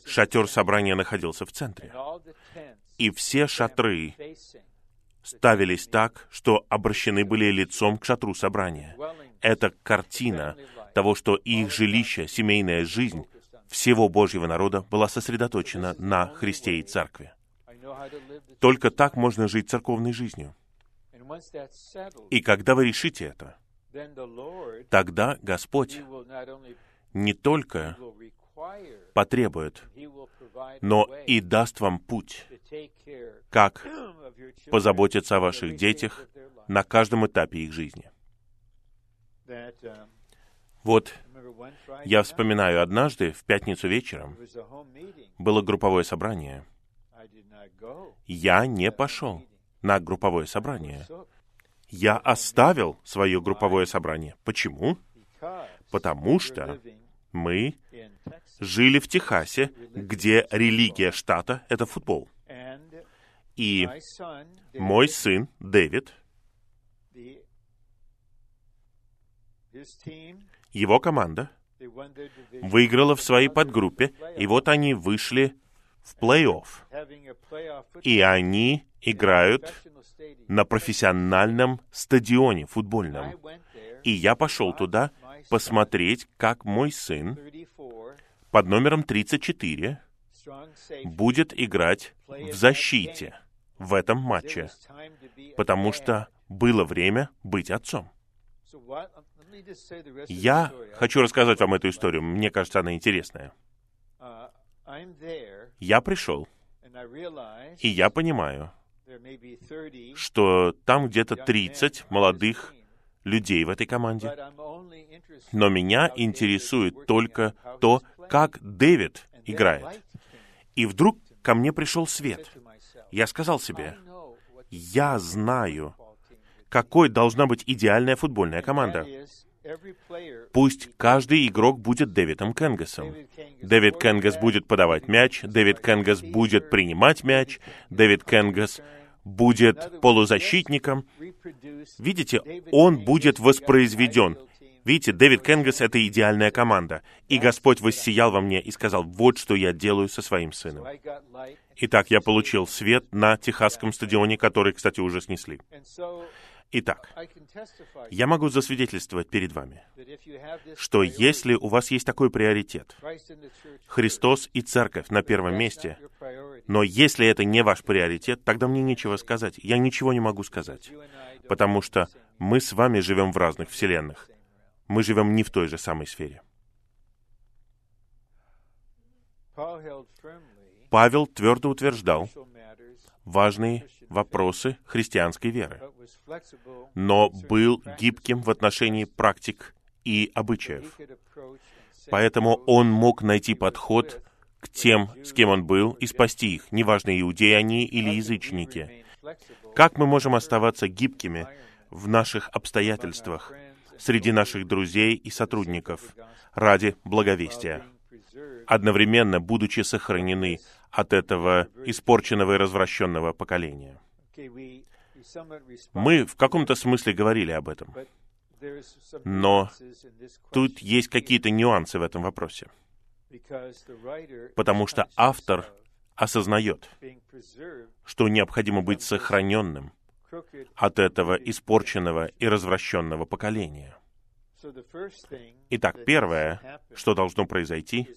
шатер собрания находился в центре. И все шатры ставились так, что обращены были лицом к шатру собрания. Это картина того, что их жилище, семейная жизнь всего Божьего народа была сосредоточена на Христе и Церкви. Только так можно жить церковной жизнью. И когда вы решите это, тогда Господь не только потребует, но и даст вам путь, как позаботиться о ваших детях на каждом этапе их жизни. Вот я вспоминаю, однажды, в пятницу вечером, было групповое собрание. Я не пошел на групповое собрание. Я оставил свое групповое собрание. Почему? Потому что мы жили в Техасе, где религия штата — это футбол. И мой сын Дэвид, его команда выиграла в своей подгруппе, и вот они вышли в плей-офф. И они играют на профессиональном стадионе футбольном. И я пошел туда посмотреть, как мой сын под номером 34 будет играть в защите в этом матче, потому что было время быть отцом. Я хочу рассказать вам эту историю. Мне кажется, она интересная. Я пришел, и я понимаю, что там где-то 30 молодых людей в этой команде. Но меня интересует только то, как Дэвид играет. И вдруг ко мне пришел свет. Я сказал себе, я знаю, какой должна быть идеальная футбольная команда. Пусть каждый игрок будет Дэвидом Кенгасом. Дэвид Кенгас будет подавать мяч, Дэвид Кенгас будет принимать мяч, Дэвид Кенгас будет полузащитником. Видите, он будет воспроизведен. Видите, Дэвид Кенгас — это идеальная команда. И Господь воссиял во мне и сказал, вот что я делаю со своим сыном. Итак, я получил свет на техасском стадионе, который, кстати, уже снесли. Итак, я могу засвидетельствовать перед вами, что если у вас есть такой приоритет, Христос и Церковь на первом месте, но если это не ваш приоритет, тогда мне нечего сказать. Я ничего не могу сказать, потому что мы с вами живем в разных вселенных. Мы живем не в той же самой сфере. Павел твердо утверждал важные вопросы христианской веры, но был гибким в отношении практик и обычаев. Поэтому он мог найти подход к тем, с кем он был, и спасти их, неважно, иудеи они или язычники. Как мы можем оставаться гибкими в наших обстоятельствах, среди наших друзей и сотрудников, ради благовестия, одновременно будучи сохранены от этого испорченного и развращенного поколения. Мы в каком-то смысле говорили об этом, но тут есть какие-то нюансы в этом вопросе, потому что автор осознает, что необходимо быть сохраненным от этого испорченного и развращенного поколения. Итак, первое, что должно произойти,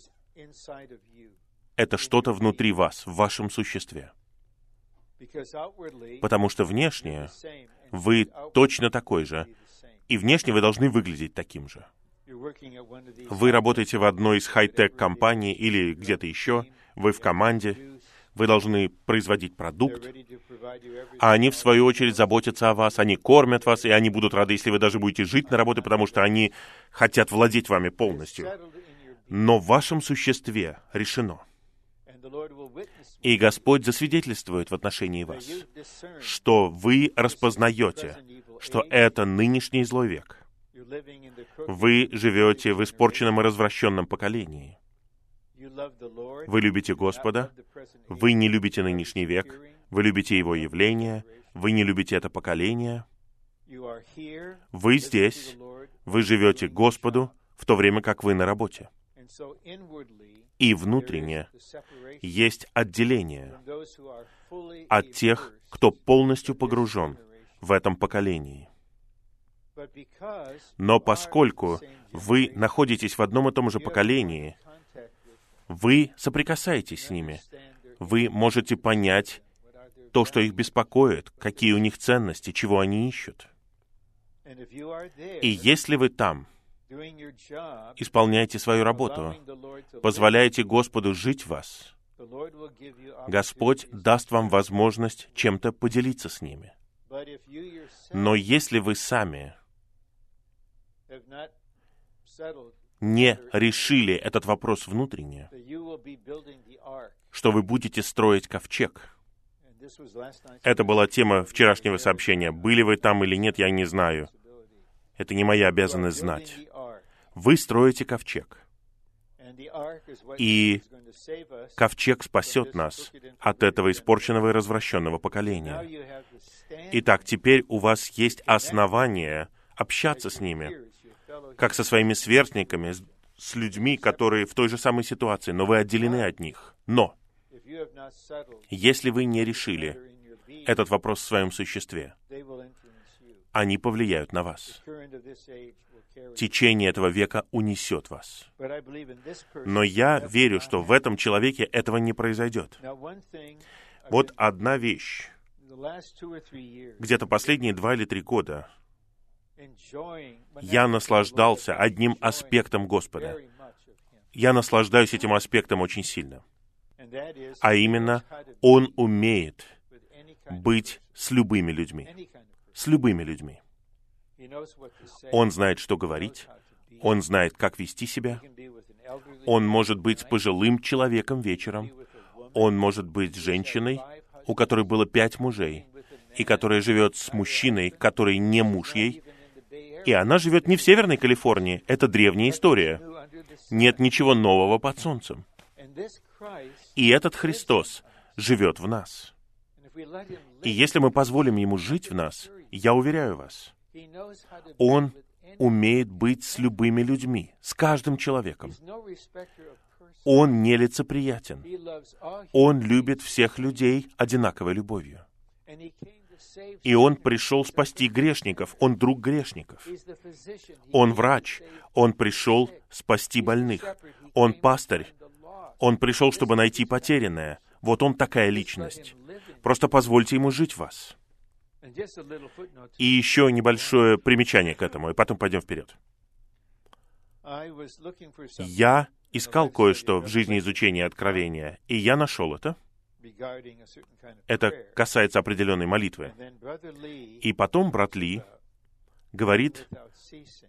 это что-то внутри вас, в вашем существе. Потому что внешне вы точно такой же, и внешне вы должны выглядеть таким же. Вы работаете в одной из хай-тек компаний или где-то еще, вы в команде, вы должны производить продукт, а они, в свою очередь, заботятся о вас, они кормят вас, и они будут рады, если вы даже будете жить на работе, потому что они хотят владеть вами полностью. Но в вашем существе решено — и Господь засвидетельствует в отношении вас, что вы распознаете, что это нынешний злой век. Вы живете в испорченном и развращенном поколении. Вы любите Господа, вы не любите нынешний век, Вы любите Его явление, вы не любите это поколение. Вы здесь, вы живете Господу, в то время как вы на работе. И внутренне есть отделение от тех, кто полностью погружен в этом поколении. Но поскольку вы находитесь в одном и том же поколении, вы соприкасаетесь с ними, вы можете понять то, что их беспокоит, какие у них ценности, чего они ищут. И если вы там, исполняете свою работу, позволяете Господу жить в вас, Господь даст вам возможность чем-то поделиться с ними. Но если вы сами не решили этот вопрос внутренне, что вы будете строить ковчег. Это была тема вчерашнего сообщения. Были вы там или нет, я не знаю. Это не моя обязанность знать. Вы строите ковчег. И ковчег спасет нас от этого испорченного и развращенного поколения. Итак, теперь у вас есть основания общаться с ними, как со своими сверстниками, с людьми, которые в той же самой ситуации, но вы отделены от них. Но, если вы не решили этот вопрос в своем существе, они повлияют на вас. Течение этого века унесет вас. Но я верю, что в этом человеке этого не произойдет. Вот одна вещь. Где-то последние два или три года я наслаждался одним аспектом Господа. Я наслаждаюсь этим аспектом очень сильно. А именно, Он умеет быть с любыми людьми. С любыми людьми. Он знает, что говорить. Он знает, как вести себя. Он может быть с пожилым человеком вечером. Он может быть с женщиной, у которой было пять мужей, и которая живет с мужчиной, который не муж ей, и она живет не в Северной Калифорнии. Это древняя история. Нет ничего нового под солнцем. И этот Христос живет в нас. И если мы позволим Ему жить в нас, я уверяю вас, Он умеет быть с любыми людьми, с каждым человеком. Он нелицеприятен. Он любит всех людей одинаковой любовью. И Он пришел спасти грешников. Он друг грешников. Он врач. Он пришел спасти больных. Он пастырь. Он пришел, чтобы найти потерянное. Вот Он такая личность. Просто позвольте Ему жить в вас. И еще небольшое примечание к этому, и потом пойдем вперед. Я искал кое-что в жизни изучения Откровения, и я нашел это. Это касается определенной молитвы. И потом брат Ли говорит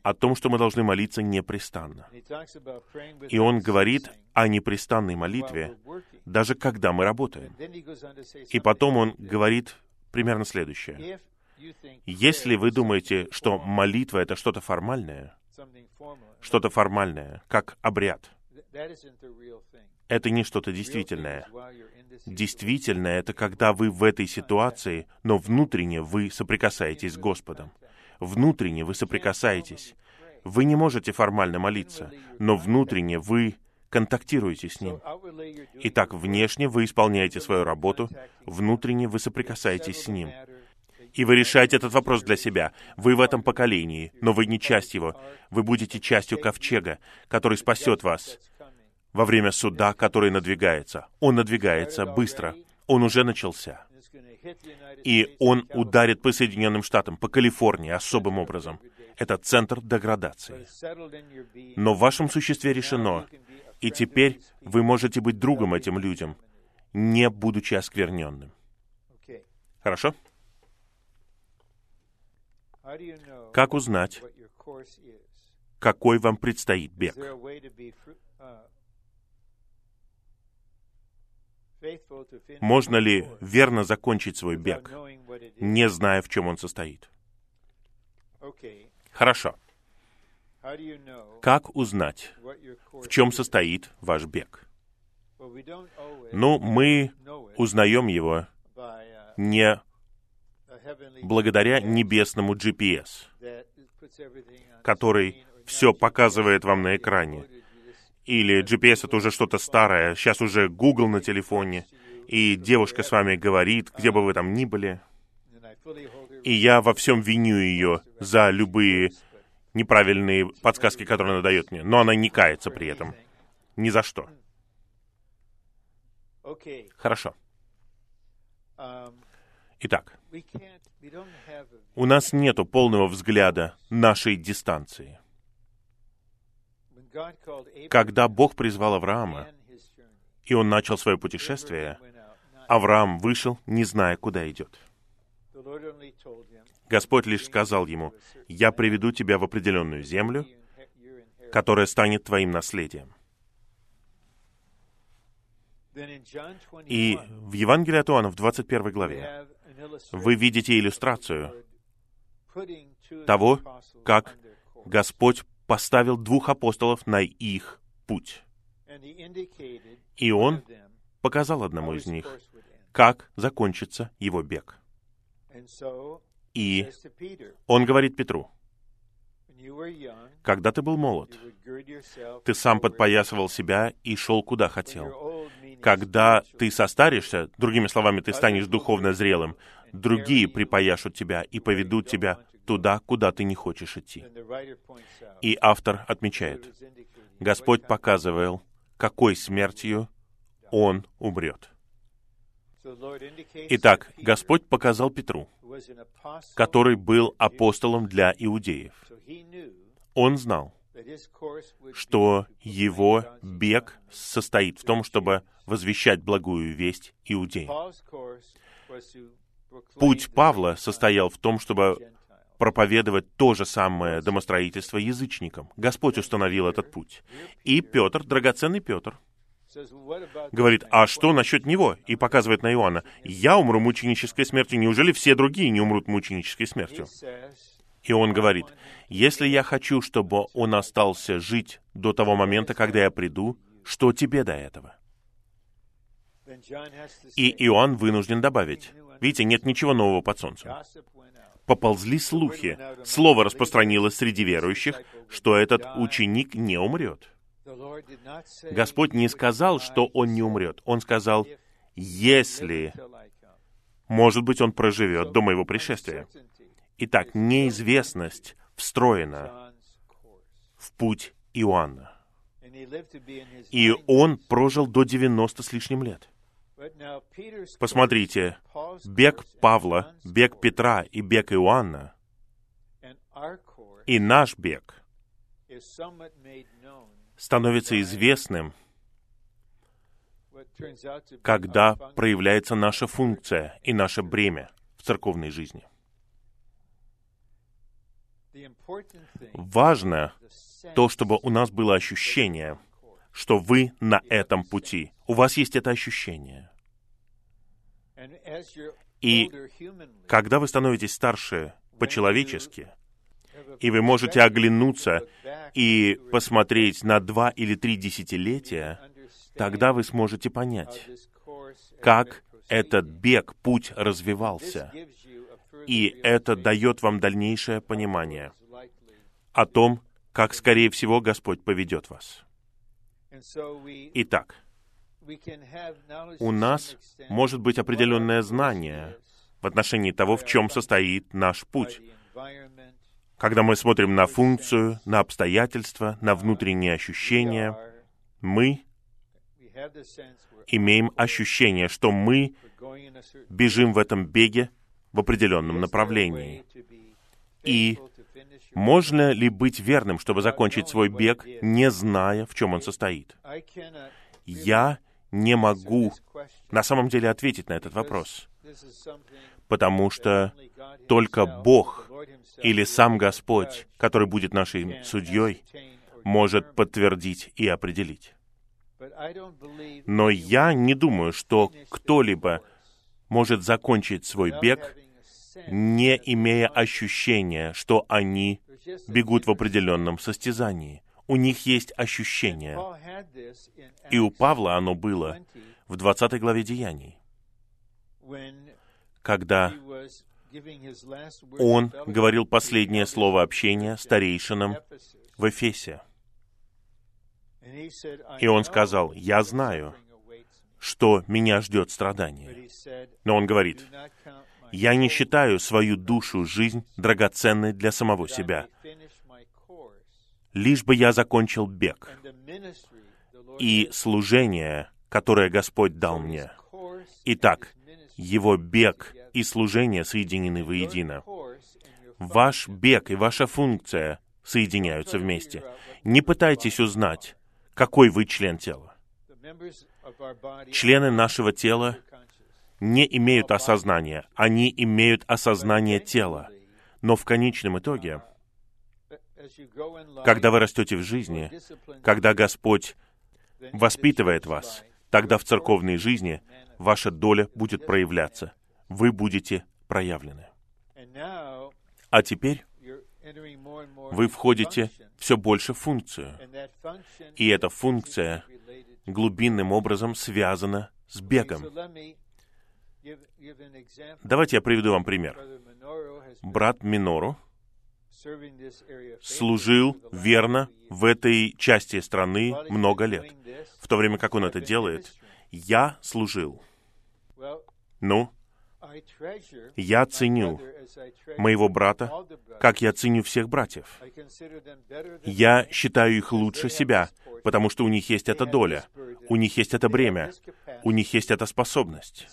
о том, что мы должны молиться непрестанно. И он говорит о непрестанной молитве, даже когда мы работаем. И потом он говорит примерно следующее. Если вы думаете, что молитва — это что-то формальное, что-то формальное, как обряд, это не что-то действительное. Действительное — это когда вы в этой ситуации, но внутренне вы соприкасаетесь с Господом. Внутренне вы соприкасаетесь. Вы не можете формально молиться, но внутренне вы контактируете с Ним. Итак, внешне вы исполняете свою работу, внутренне вы соприкасаетесь с Ним. И вы решаете этот вопрос для себя. Вы в этом поколении, но вы не часть его. Вы будете частью ковчега, который спасет вас во время суда, который надвигается. Он надвигается быстро. Он уже начался. И он ударит по Соединенным Штатам, по Калифорнии особым образом. Это центр деградации. Но в вашем существе решено, и теперь вы можете быть другом этим людям, не будучи оскверненным. Хорошо? Как узнать, какой вам предстоит бег? Можно ли верно закончить свой бег, не зная, в чем он состоит? Хорошо. Как узнать, в чем состоит ваш бег? Ну, мы узнаем его не благодаря небесному GPS, который все показывает вам на экране. Или GPS это уже что-то старое, сейчас уже Google на телефоне, и девушка с вами говорит, где бы вы там ни были. И я во всем виню ее за любые неправильные подсказки, которые она дает мне. Но она не кается при этом. Ни за что. Хорошо. Итак, у нас нет полного взгляда нашей дистанции. Когда Бог призвал Авраама, и он начал свое путешествие, Авраам вышел, не зная, куда идет. Господь лишь сказал ему, «Я приведу тебя в определенную землю, которая станет твоим наследием». И в Евангелии от Иоанна в 21 главе вы видите иллюстрацию того, как Господь поставил двух апостолов на их путь. И Он показал одному из них, как закончится его бег. И Он говорит Петру, когда ты был молод, ты сам подпоясывал себя и шел куда хотел. Когда ты состаришься, другими словами, ты станешь духовно зрелым, другие припояшут тебя и поведут тебя туда, куда ты не хочешь идти. И автор отмечает, Господь показывал, какой смертью он умрет. Итак, Господь показал Петру, который был апостолом для иудеев. Он знал, что его бег состоит в том, чтобы возвещать благую весть иудеям. Путь Павла состоял в том, чтобы проповедовать то же самое домостроительство язычникам. Господь установил этот путь. И Петр, драгоценный Петр, говорит, а что насчет него? И показывает на Иоанна, я умру мученической смертью, неужели все другие не умрут мученической смертью? И он говорит, если я хочу, чтобы он остался жить до того момента, когда я приду, что тебе до этого? И Иоанн вынужден добавить, видите, нет ничего нового под солнцем. Поползли слухи, слово распространилось среди верующих, что этот ученик не умрет. Господь не сказал, что он не умрет. Он сказал, если, может быть, он проживет до моего пришествия. Итак, неизвестность встроена в путь Иоанна. И он прожил до 90 с лишним лет. Посмотрите, бег Павла, бег Петра и бег Иоанна и наш бег становится известным, когда проявляется наша функция и наше бремя в церковной жизни. Важно то, чтобы у нас было ощущение, что вы на этом пути. У вас есть это ощущение. И когда вы становитесь старше по-человечески, и вы можете оглянуться и посмотреть на два или три десятилетия, тогда вы сможете понять, как этот бег, путь развивался. И это дает вам дальнейшее понимание о том, как, скорее всего, Господь поведет вас. Итак, у нас может быть определенное знание в отношении того, в чем состоит наш путь. Когда мы смотрим на функцию, на обстоятельства, на внутренние ощущения, мы имеем ощущение, что мы бежим в этом беге в определенном направлении. И можно ли быть верным, чтобы закончить свой бег, не зная, в чем он состоит? Я не могу на самом деле ответить на этот вопрос, потому что только Бог или сам Господь, который будет нашим судьей, может подтвердить и определить. Но я не думаю, что кто-либо может закончить свой бег, не имея ощущения, что они бегут в определенном состязании у них есть ощущение. И у Павла оно было в 20 главе Деяний. когда он говорил последнее слово общения старейшинам в Эфесе. И он сказал, «Я знаю, что меня ждет страдание». Но он говорит, «Я не считаю свою душу, жизнь драгоценной для самого себя, лишь бы я закончил бег и служение, которое Господь дал мне. Итак, его бег и служение соединены воедино. Ваш бег и ваша функция соединяются вместе. Не пытайтесь узнать, какой вы член тела. Члены нашего тела не имеют осознания, они имеют осознание тела. Но в конечном итоге, когда вы растете в жизни, когда Господь воспитывает вас, тогда в церковной жизни ваша доля будет проявляться. Вы будете проявлены. А теперь вы входите все больше в функцию. И эта функция глубинным образом связана с бегом. Давайте я приведу вам пример. Брат Минору служил верно в этой части страны много лет. В то время как он это делает, я служил. Ну, я ценю моего брата, как я ценю всех братьев. Я считаю их лучше себя, потому что у них есть эта доля, у них есть это бремя, у них есть эта способность.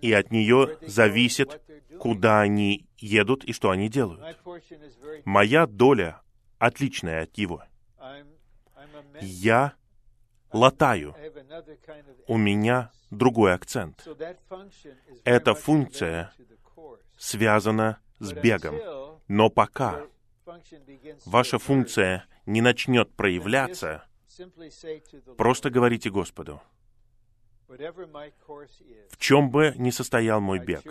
И от нее зависит, куда они едут и что они делают. Моя доля отличная от его. Я латаю. У меня другой акцент. Эта функция связана с бегом. Но пока ваша функция не начнет проявляться, просто говорите Господу, в чем бы ни состоял мой бег,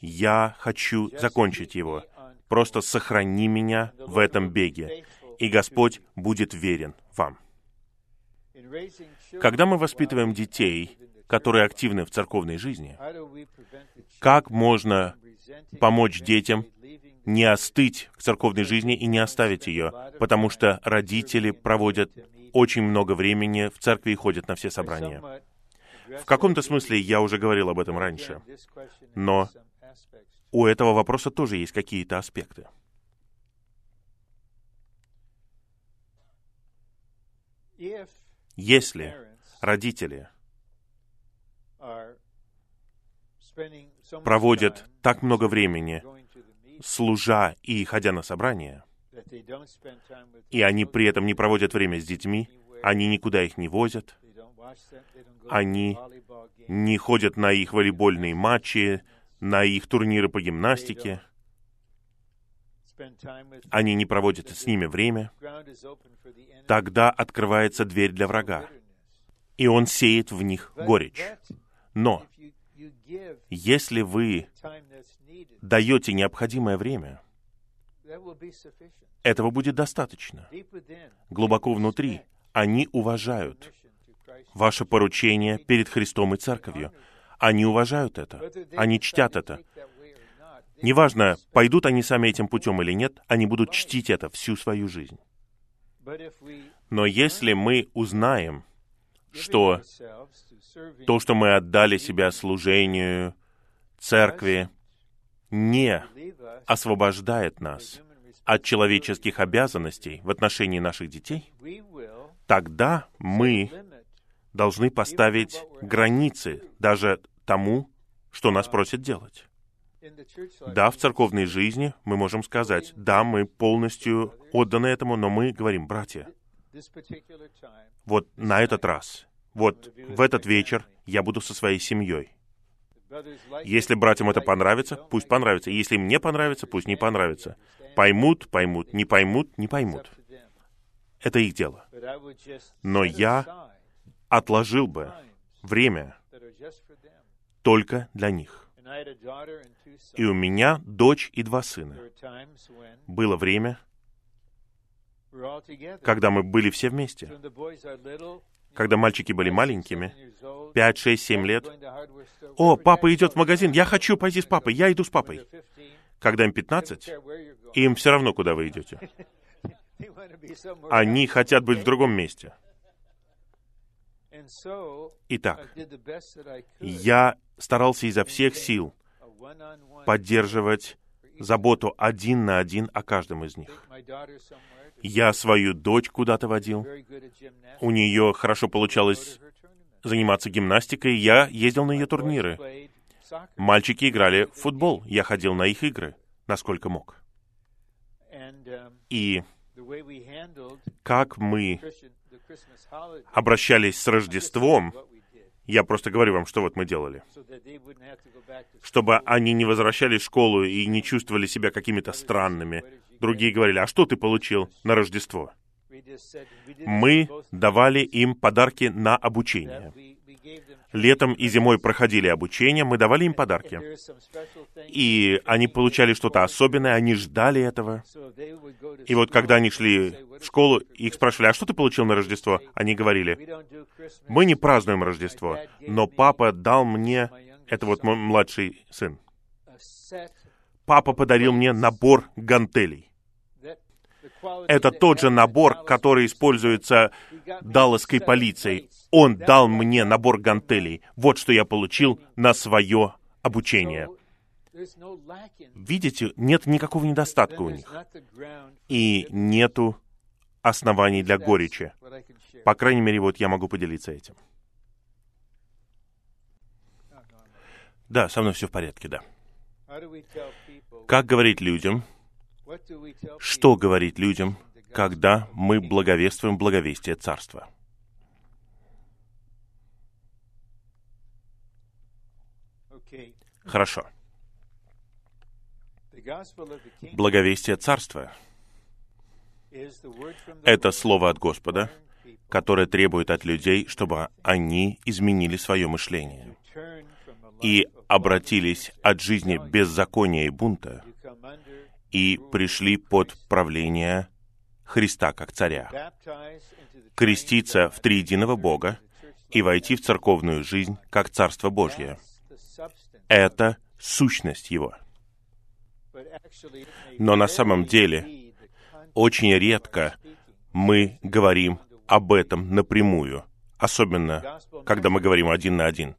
я хочу закончить его. Просто сохрани меня в этом беге, и Господь будет верен вам. Когда мы воспитываем детей, которые активны в церковной жизни, как можно помочь детям не остыть к церковной жизни и не оставить ее, потому что родители проводят очень много времени в церкви и ходят на все собрания. В каком-то смысле я уже говорил об этом раньше, но у этого вопроса тоже есть какие-то аспекты. Если родители проводят так много времени, служа и ходя на собрания, и они при этом не проводят время с детьми, они никуда их не возят, они не ходят на их волейбольные матчи, на их турниры по гимнастике, они не проводят с ними время, тогда открывается дверь для врага, и он сеет в них горечь. Но если вы даете необходимое время, этого будет достаточно. Глубоко внутри они уважают ваше поручение перед Христом и Церковью. Они уважают это, они чтят это. Неважно, пойдут они сами этим путем или нет, они будут чтить это всю свою жизнь. Но если мы узнаем, что то, что мы отдали себя служению, церкви, не освобождает нас от человеческих обязанностей в отношении наших детей, тогда мы должны поставить границы даже тому, что нас просят делать. Да, в церковной жизни мы можем сказать, да, мы полностью отданы этому, но мы говорим, братья, вот на этот раз, вот в этот вечер я буду со своей семьей. Если братьям это понравится, пусть понравится. Если им не понравится, пусть не понравится. Поймут, поймут, не поймут, не поймут. Это их дело. Но я отложил бы время только для них. И у меня дочь и два сына. Было время, когда мы были все вместе. когда мальчики были маленькими, 5, 6, 7 лет, «О, папа идет в магазин, я хочу пойти с папой, я иду с папой». Когда им 15, им все равно, куда вы идете. Они хотят быть в другом месте. Итак, я старался изо всех сил поддерживать заботу один на один о каждом из них. Я свою дочь куда-то водил. У нее хорошо получалось заниматься гимнастикой. Я ездил на ее турниры. Мальчики играли в футбол. Я ходил на их игры, насколько мог. И как мы обращались с Рождеством, я просто говорю вам, что вот мы делали. Чтобы они не возвращались в школу и не чувствовали себя какими-то странными. Другие говорили, а что ты получил на Рождество? Мы давали им подарки на обучение. Летом и зимой проходили обучение, мы давали им подарки. И они получали что-то особенное, они ждали этого. И вот когда они шли в школу, их спрашивали, а что ты получил на Рождество? Они говорили, мы не празднуем Рождество, но папа дал мне, это вот мой младший сын, папа подарил мне набор гантелей. Это тот же набор, который используется далласской полицией. Он дал мне набор гантелей. Вот что я получил на свое обучение. Видите, нет никакого недостатка у них. И нету оснований для горечи. По крайней мере, вот я могу поделиться этим. Да, со мной все в порядке, да. Как говорить людям, что говорить людям, когда мы благовествуем благовестие Царства? Хорошо. Благовестие Царства — это слово от Господа, которое требует от людей, чтобы они изменили свое мышление и обратились от жизни беззакония и бунта и пришли под правление Христа как царя, креститься в триединого Бога и войти в церковную жизнь как Царство Божье. Это сущность Его. Но на самом деле очень редко мы говорим об этом напрямую, особенно когда мы говорим один на один.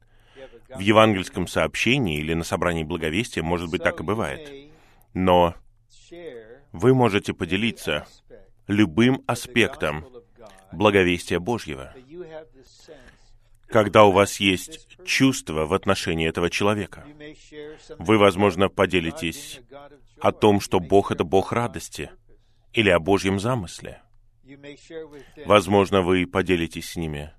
В евангельском сообщении или на собрании благовестия, может быть, так и бывает. Но вы можете поделиться любым аспектом благовестия Божьего, когда у вас есть чувство в отношении этого человека. Вы, возможно, поделитесь о том, что Бог — это Бог радости, или о Божьем замысле. Возможно, вы поделитесь с ними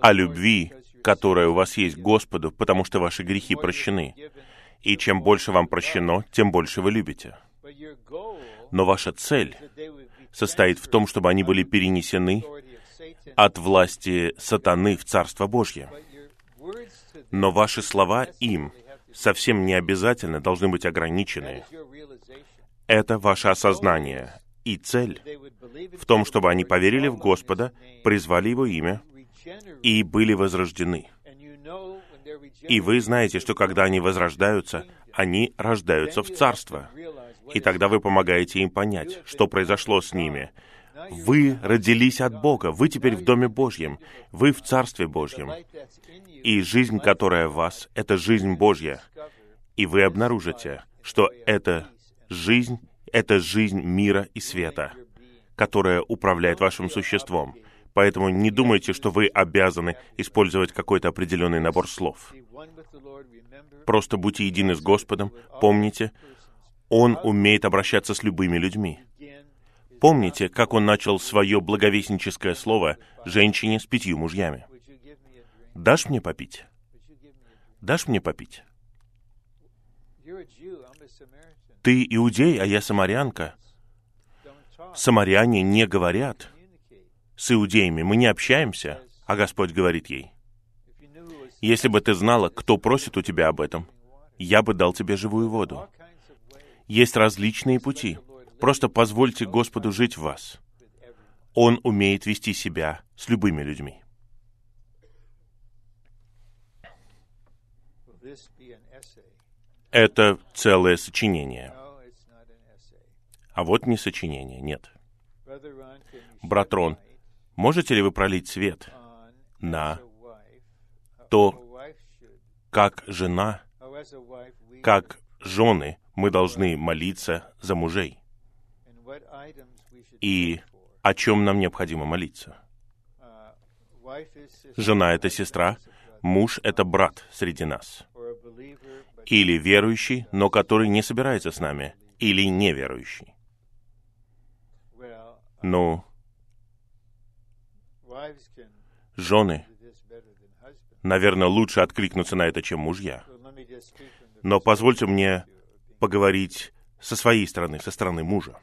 о любви, которая у вас есть к Господу, потому что ваши грехи прощены. И чем больше вам прощено, тем больше вы любите. Но ваша цель состоит в том, чтобы они были перенесены от власти сатаны в Царство Божье. Но ваши слова им совсем не обязательно должны быть ограничены. Это ваше осознание. И цель в том, чтобы они поверили в Господа, призвали Его имя и были возрождены. И вы знаете, что когда они возрождаются, они рождаются в Царство. И тогда вы помогаете им понять, что произошло с ними. Вы родились от Бога, вы теперь в Доме Божьем, вы в Царстве Божьем. И жизнь, которая в вас, — это жизнь Божья. И вы обнаружите, что эта жизнь — это жизнь мира и света, которая управляет вашим существом. Поэтому не думайте, что вы обязаны использовать какой-то определенный набор слов. Просто будьте едины с Господом, помните, Он умеет обращаться с любыми людьми. Помните, как Он начал свое благовестническое слово женщине с пятью мужьями? «Дашь мне попить? Дашь мне попить?» Ты иудей, а я самарянка. Самаряне не говорят с иудеями, мы не общаемся, а Господь говорит ей, если бы ты знала, кто просит у тебя об этом, я бы дал тебе живую воду. Есть различные пути. Просто позвольте Господу жить в вас. Он умеет вести себя с любыми людьми. Это целое сочинение. А вот не сочинение, нет. Брат Рон, можете ли вы пролить свет на то, как жена, как жены мы должны молиться за мужей? И о чем нам необходимо молиться? Жена — это сестра, муж — это брат среди нас. Или верующий, но который не собирается с нами, или неверующий. Ну, жены, наверное, лучше откликнуться на это, чем мужья. Но позвольте мне поговорить со своей стороны, со стороны мужа.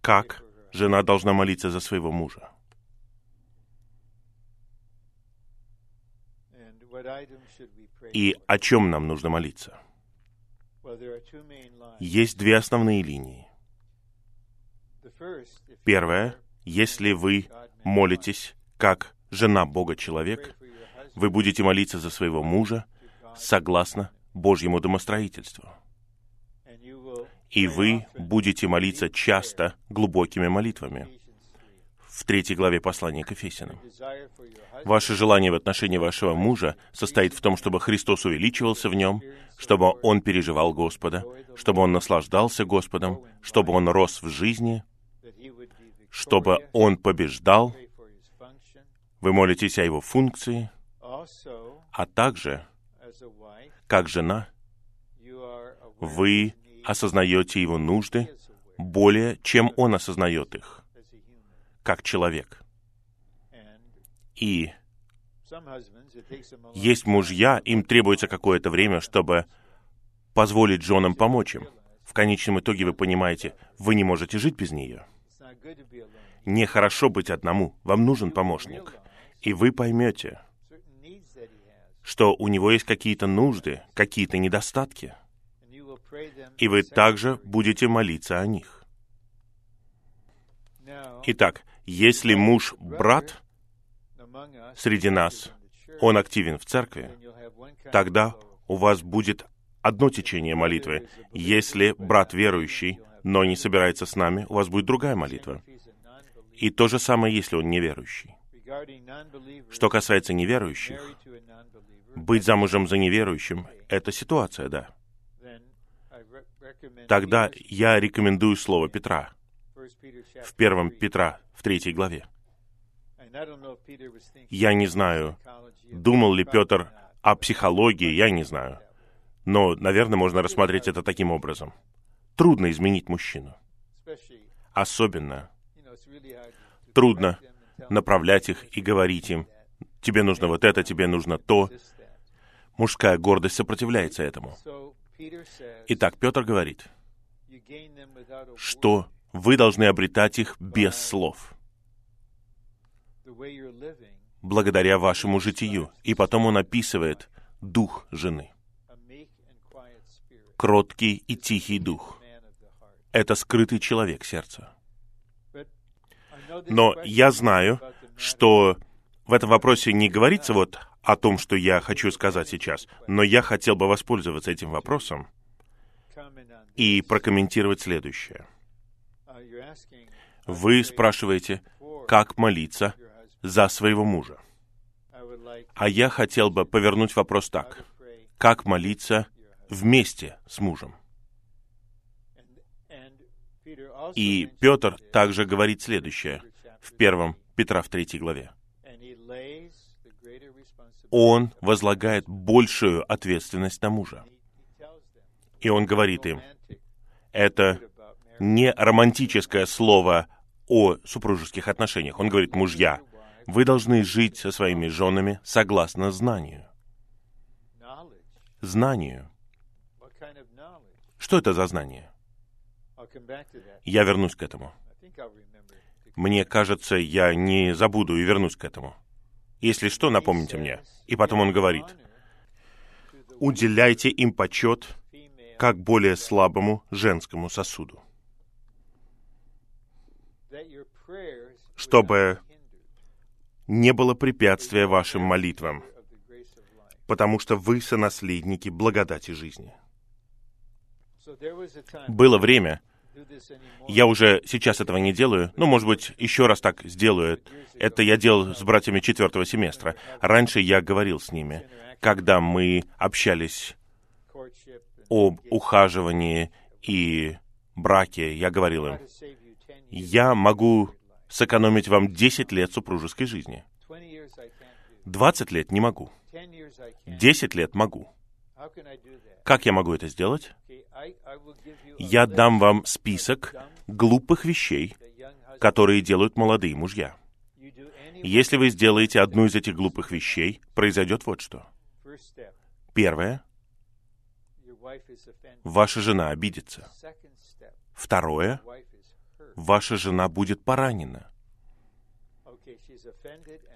Как жена должна молиться за своего мужа? И о чем нам нужно молиться? Есть две основные линии. Первое, если вы молитесь как жена Бога человек, вы будете молиться за своего мужа согласно Божьему домостроительству. И вы будете молиться часто глубокими молитвами. В третьей главе послания к Ефесянам. Ваше желание в отношении вашего мужа состоит в том, чтобы Христос увеличивался в нем, чтобы он переживал Господа, чтобы он наслаждался Господом, чтобы он рос в жизни, чтобы он побеждал. Вы молитесь о его функции, а также, как жена, вы осознаете его нужды более, чем он осознает их, как человек. И есть мужья, им требуется какое-то время, чтобы позволить женам помочь им. В конечном итоге вы понимаете, вы не можете жить без нее. Нехорошо быть одному, вам нужен помощник. И вы поймете, что у него есть какие-то нужды, какие-то недостатки. И вы также будете молиться о них. Итак, если муж брат среди нас, он активен в церкви, тогда у вас будет одно течение молитвы. Если брат верующий, но не собирается с нами, у вас будет другая молитва. И то же самое, если он неверующий. Что касается неверующих, быть замужем за неверующим — это ситуация, да. Тогда я рекомендую слово Петра в первом Петра, в третьей главе. Я не знаю, думал ли Петр о психологии, я не знаю. Но, наверное, можно рассмотреть это таким образом. Трудно изменить мужчину. Особенно трудно направлять их и говорить им, тебе нужно вот это, тебе нужно то. Мужская гордость сопротивляется этому. Итак, Петр говорит, что вы должны обретать их без слов, благодаря вашему житию. И потом он описывает дух жены. Кроткий и тихий дух. Это скрытый человек сердца. Но я знаю, что в этом вопросе не говорится вот о том, что я хочу сказать сейчас, но я хотел бы воспользоваться этим вопросом и прокомментировать следующее. Вы спрашиваете, как молиться за своего мужа. А я хотел бы повернуть вопрос так. Как молиться вместе с мужем? И Петр также говорит следующее в первом Петра в третьей главе. Он возлагает большую ответственность на мужа. И он говорит им, это не романтическое слово о супружеских отношениях. Он говорит, мужья, вы должны жить со своими женами согласно знанию. Знанию. Что это за знание? Я вернусь к этому. Мне кажется, я не забуду и вернусь к этому. Если что, напомните мне. И потом он говорит, уделяйте им почет как более слабому женскому сосуду. чтобы не было препятствия вашим молитвам, потому что вы сонаследники благодати жизни. Было время, я уже сейчас этого не делаю, ну, может быть, еще раз так сделаю. Это я делал с братьями четвертого семестра. Раньше я говорил с ними, когда мы общались об ухаживании и браке, я говорил им, я могу сэкономить вам 10 лет супружеской жизни. 20 лет не могу. 10 лет могу. Как я могу это сделать? Я дам вам список глупых вещей, которые делают молодые мужья. Если вы сделаете одну из этих глупых вещей, произойдет вот что. Первое. Ваша жена обидится. Второе. Ваша жена будет поранена.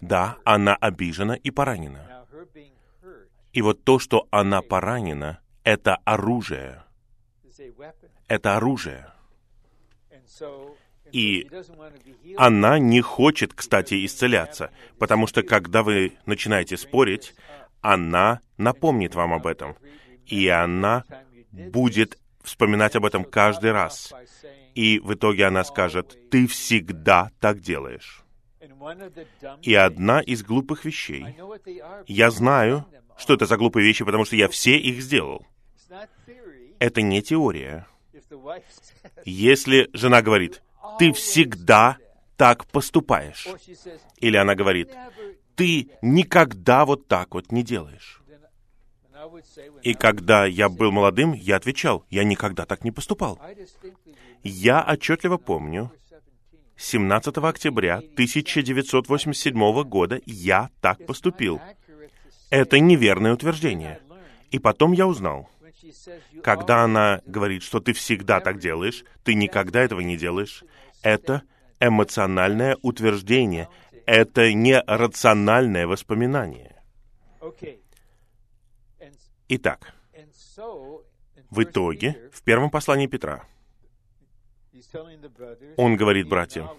Да, она обижена и поранена. И вот то, что она поранена, это оружие. Это оружие. И она не хочет, кстати, исцеляться, потому что когда вы начинаете спорить, она напомнит вам об этом. И она будет вспоминать об этом каждый раз. И в итоге она скажет, ты всегда так делаешь. И одна из глупых вещей, я знаю, что это за глупые вещи, потому что я все их сделал. Это не теория. Если жена говорит, ты всегда так поступаешь, или она говорит, ты никогда вот так вот не делаешь. И когда я был молодым, я отвечал, я никогда так не поступал. Я отчетливо помню, 17 октября 1987 года я так поступил. Это неверное утверждение. И потом я узнал, когда она говорит, что ты всегда так делаешь, ты никогда этого не делаешь, это эмоциональное утверждение, это не рациональное воспоминание. Итак, в итоге, в первом послании Петра, он говорит братьям,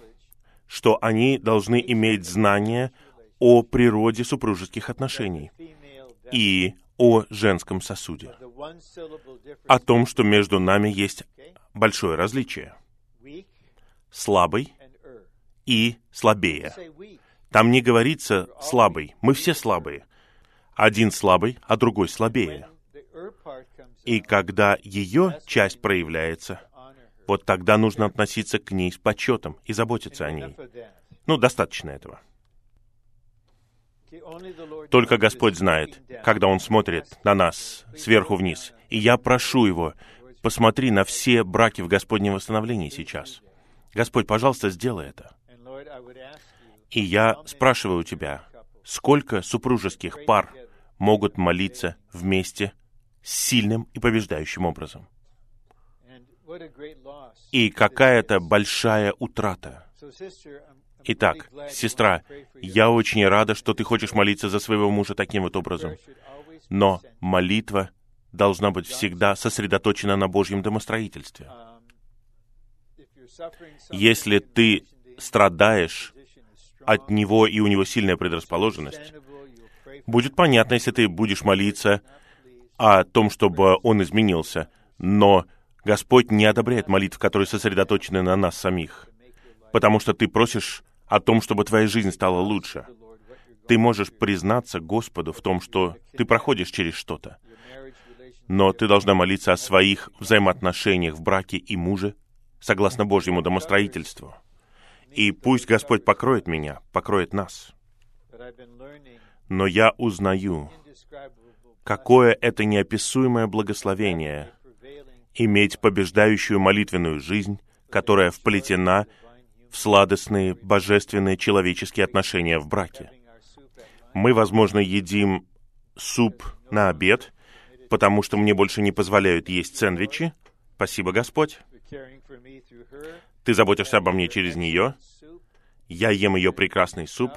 что они должны иметь знание о природе супружеских отношений и о женском сосуде, о том, что между нами есть большое различие. Слабый и слабее. Там не говорится слабый. Мы все слабые. Один слабый, а другой слабее. И когда ее часть проявляется, вот тогда нужно относиться к ней с почетом и заботиться о ней. Ну, достаточно этого. Только Господь знает, когда Он смотрит на нас сверху вниз. И я прошу Его, посмотри на все браки в Господнем восстановлении сейчас. Господь, пожалуйста, сделай это. И я спрашиваю Тебя, сколько супружеских пар могут молиться вместе сильным и побеждающим образом? И какая-то большая утрата. Итак, сестра, я очень рада, что ты хочешь молиться за своего мужа таким вот образом. Но молитва должна быть всегда сосредоточена на Божьем домостроительстве. Если ты страдаешь от него и у него сильная предрасположенность, будет понятно, если ты будешь молиться о том, чтобы он изменился, но Господь не одобряет молитв, которые сосредоточены на нас самих, потому что ты просишь о том, чтобы твоя жизнь стала лучше. Ты можешь признаться Господу в том, что ты проходишь через что-то, но ты должна молиться о своих взаимоотношениях в браке и муже согласно Божьему домостроительству. И пусть Господь покроет меня, покроет нас. Но я узнаю, какое это неописуемое благословение иметь побеждающую молитвенную жизнь, которая вплетена в сладостные, божественные человеческие отношения в браке. Мы, возможно, едим суп на обед, потому что мне больше не позволяют есть сэндвичи. Спасибо, Господь. Ты заботишься обо мне через нее. Я ем ее прекрасный суп.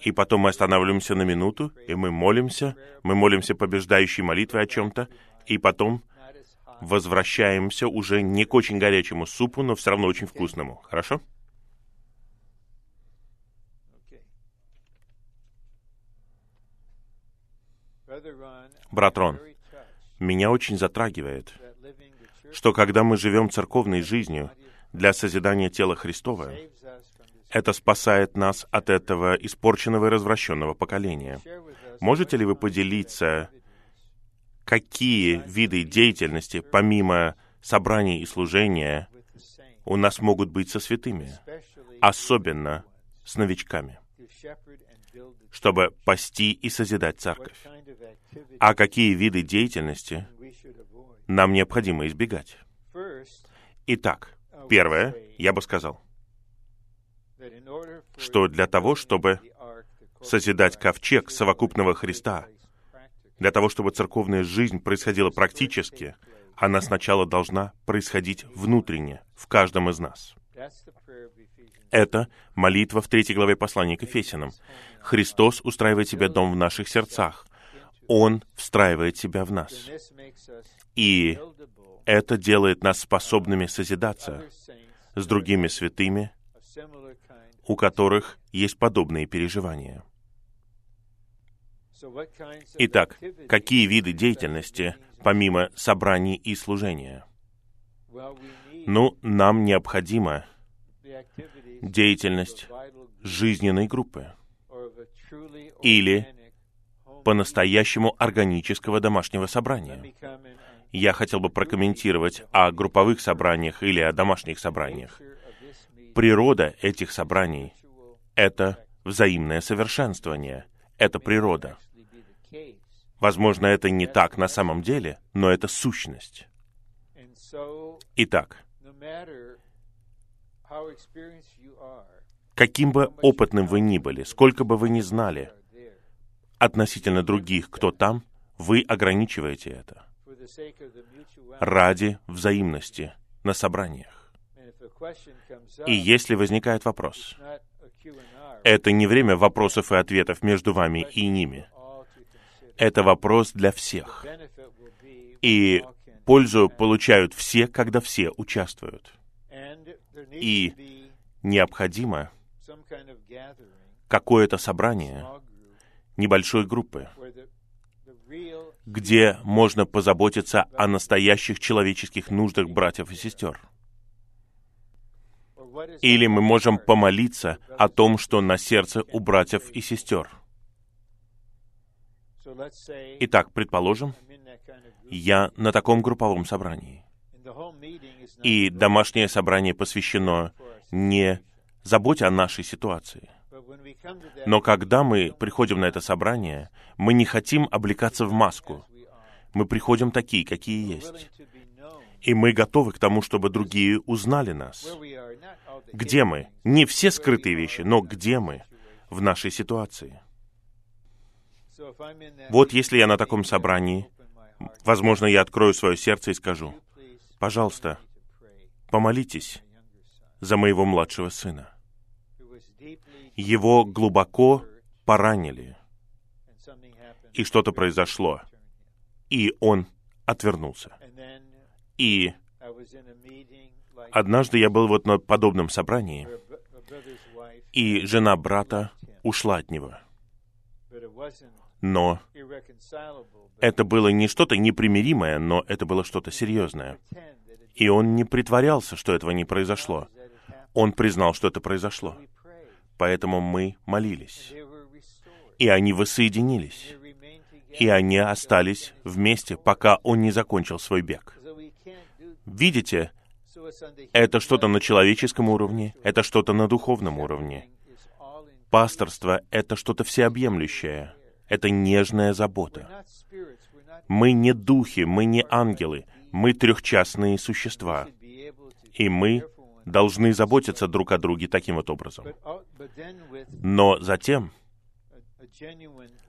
И потом мы останавливаемся на минуту, и мы молимся. Мы молимся побеждающей молитвой о чем-то. И потом возвращаемся уже не к очень горячему супу, но все равно очень вкусному. Хорошо? Брат Рон, меня очень затрагивает, что когда мы живем церковной жизнью для созидания тела Христова, это спасает нас от этого испорченного и развращенного поколения. Можете ли вы поделиться, какие виды деятельности, помимо собраний и служения, у нас могут быть со святыми, особенно с новичками, чтобы пасти и созидать церковь? А какие виды деятельности нам необходимо избегать? Итак, первое, я бы сказал, что для того, чтобы созидать ковчег совокупного Христа, для того, чтобы церковная жизнь происходила практически, она сначала должна происходить внутренне, в каждом из нас. Это молитва в третьей главе послания к Ефесянам. Христос устраивает себе дом в наших сердцах. Он встраивает себя в нас. И это делает нас способными созидаться с другими святыми, у которых есть подобные переживания. Итак, какие виды деятельности, помимо собраний и служения? Ну, нам необходима деятельность жизненной группы или по-настоящему органического домашнего собрания. Я хотел бы прокомментировать о групповых собраниях или о домашних собраниях. Природа этих собраний — это взаимное совершенствование. Это природа. Возможно, это не так на самом деле, но это сущность. Итак, каким бы опытным вы ни были, сколько бы вы ни знали относительно других, кто там, вы ограничиваете это ради взаимности на собраниях. И если возникает вопрос, это не время вопросов и ответов между вами и ними. Это вопрос для всех. И пользу получают все, когда все участвуют. И необходимо какое-то собрание небольшой группы, где можно позаботиться о настоящих человеческих нуждах братьев и сестер. Или мы можем помолиться о том, что на сердце у братьев и сестер. Итак, предположим, я на таком групповом собрании. И домашнее собрание посвящено не заботе о нашей ситуации. Но когда мы приходим на это собрание, мы не хотим облекаться в маску. Мы приходим такие, какие есть. И мы готовы к тому, чтобы другие узнали нас. Где мы? Не все скрытые вещи, но где мы в нашей ситуации? Вот если я на таком собрании, возможно, я открою свое сердце и скажу, пожалуйста, помолитесь за моего младшего сына. Его глубоко поранили, и что-то произошло, и он отвернулся. И однажды я был вот на подобном собрании, и жена брата ушла от него. Но это было не что-то непримиримое, но это было что-то серьезное. И он не притворялся, что этого не произошло. Он признал, что это произошло. Поэтому мы молились. И они воссоединились. И они остались вместе, пока он не закончил свой бег. Видите, это что-то на человеческом уровне, это что-то на духовном уровне. Пасторство — это что-то всеобъемлющее. Это нежная забота. Мы не духи, мы не ангелы, мы трехчастные существа. И мы должны заботиться друг о друге таким вот образом. Но затем,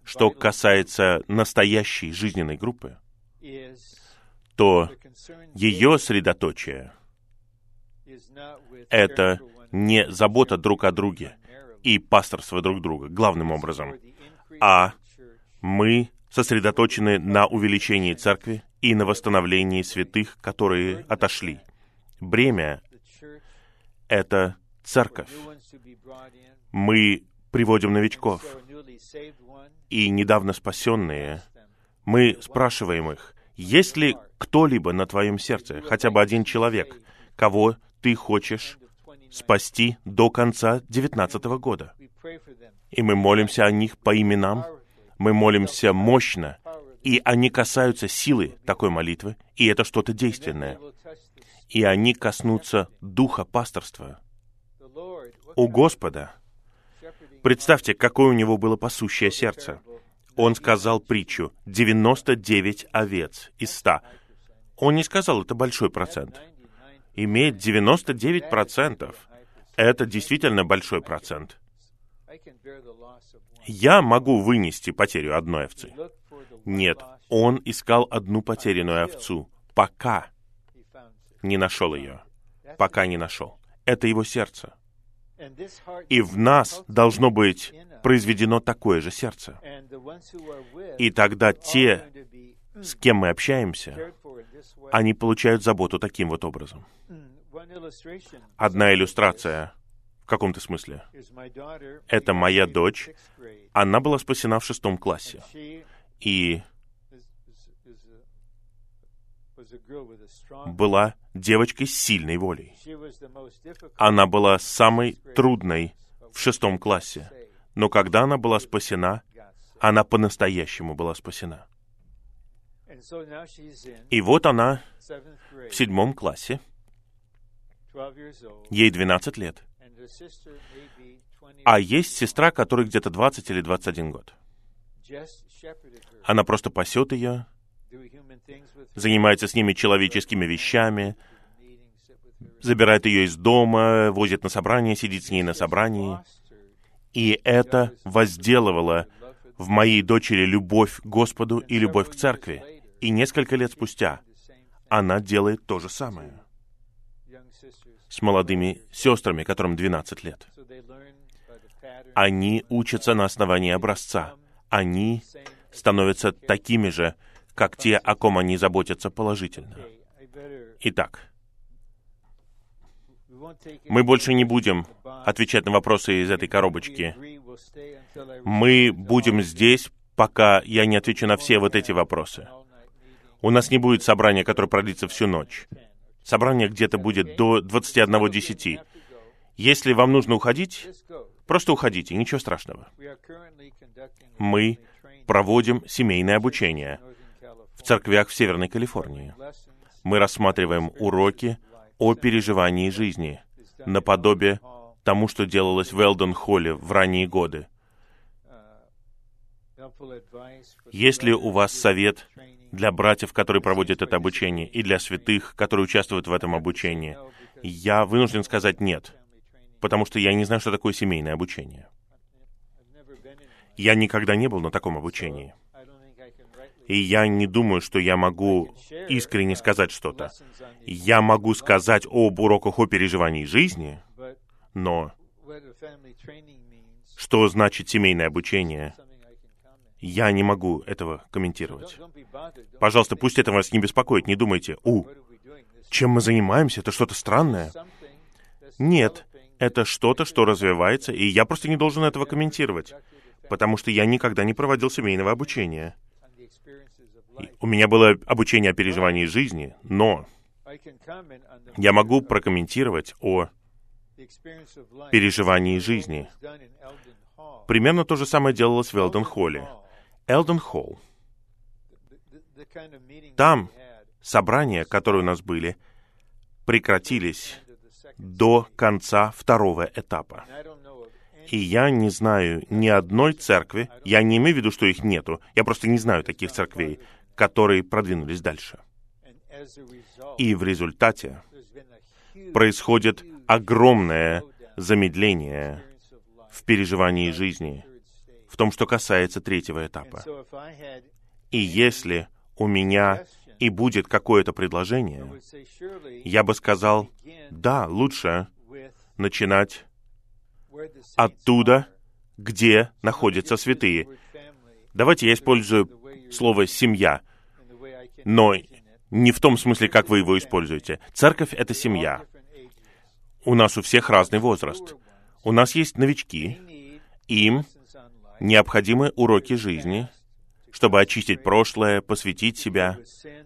что касается настоящей жизненной группы, то ее средоточие — это не забота друг о друге и пасторство друг друга, главным образом, а мы сосредоточены на увеличении церкви и на восстановлении святых, которые отошли. Бремя — это церковь. Мы приводим новичков, и недавно спасенные Мы спрашиваем их, есть ли кто-либо на твоем сердце, хотя бы один человек, кого ты хочешь спасти до конца 19 года. И мы молимся о них по именам, мы молимся мощно, и они касаются силы такой молитвы, и это что-то действенное. И они коснутся духа пасторства. У Господа, представьте, какое у него было пасущее сердце. Он сказал притчу «99 овец из 100». Он не сказал, это большой процент. Иметь 99% — это действительно большой процент. Я могу вынести потерю одной овцы. Нет, он искал одну потерянную овцу, пока не нашел ее. Пока не нашел. Это его сердце. И в нас должно быть произведено такое же сердце. И тогда те, с кем мы общаемся, они получают заботу таким вот образом. Одна иллюстрация каком-то смысле. Это моя дочь. Она была спасена в шестом классе. И была девочкой с сильной волей. Она была самой трудной в шестом классе. Но когда она была спасена, она по-настоящему была спасена. И вот она в седьмом классе, ей 12 лет, а есть сестра, которой где-то 20 или 21 год. Она просто пасет ее, занимается с ними человеческими вещами, забирает ее из дома, возит на собрание, сидит с ней на собрании. И это возделывало в моей дочери любовь к Господу и любовь к церкви. И несколько лет спустя она делает то же самое с молодыми сестрами, которым 12 лет. Они учатся на основании образца. Они становятся такими же, как те, о ком они заботятся положительно. Итак, мы больше не будем отвечать на вопросы из этой коробочки. Мы будем здесь, пока я не отвечу на все вот эти вопросы. У нас не будет собрания, которое продлится всю ночь. Собрание где-то будет до 21.10. Если вам нужно уходить, просто уходите, ничего страшного. Мы проводим семейное обучение в церквях в Северной Калифорнии. Мы рассматриваем уроки о переживании жизни, наподобие тому, что делалось в Элдон-Холле в ранние годы. Есть ли у вас совет для братьев, которые проводят это обучение, и для святых, которые участвуют в этом обучении? Я вынужден сказать нет, потому что я не знаю, что такое семейное обучение. Я никогда не был на таком обучении. И я не думаю, что я могу искренне сказать что-то. Я могу сказать об уроках о переживании жизни, но что значит семейное обучение, я не могу этого комментировать. Пожалуйста, пусть это вас не беспокоит. Не думайте, у, чем мы занимаемся, это что-то странное. Нет, это что-то, что развивается, и я просто не должен этого комментировать, потому что я никогда не проводил семейного обучения. У меня было обучение о переживании жизни, но я могу прокомментировать о переживании жизни. Примерно то же самое делалось в Элден Холле. Элден Холл. Там собрания, которые у нас были, прекратились до конца второго этапа. И я не знаю ни одной церкви, я не имею в виду, что их нету, я просто не знаю таких церквей, которые продвинулись дальше. И в результате происходит огромное замедление в переживании жизни, том, что касается третьего этапа. И если у меня и будет какое-то предложение, я бы сказал, да, лучше начинать оттуда, где находятся святые. Давайте я использую слово «семья», но не в том смысле, как вы его используете. Церковь — это семья. У нас у всех разный возраст. У нас есть новички. Им необходимы уроки жизни чтобы очистить прошлое, посвятить себя,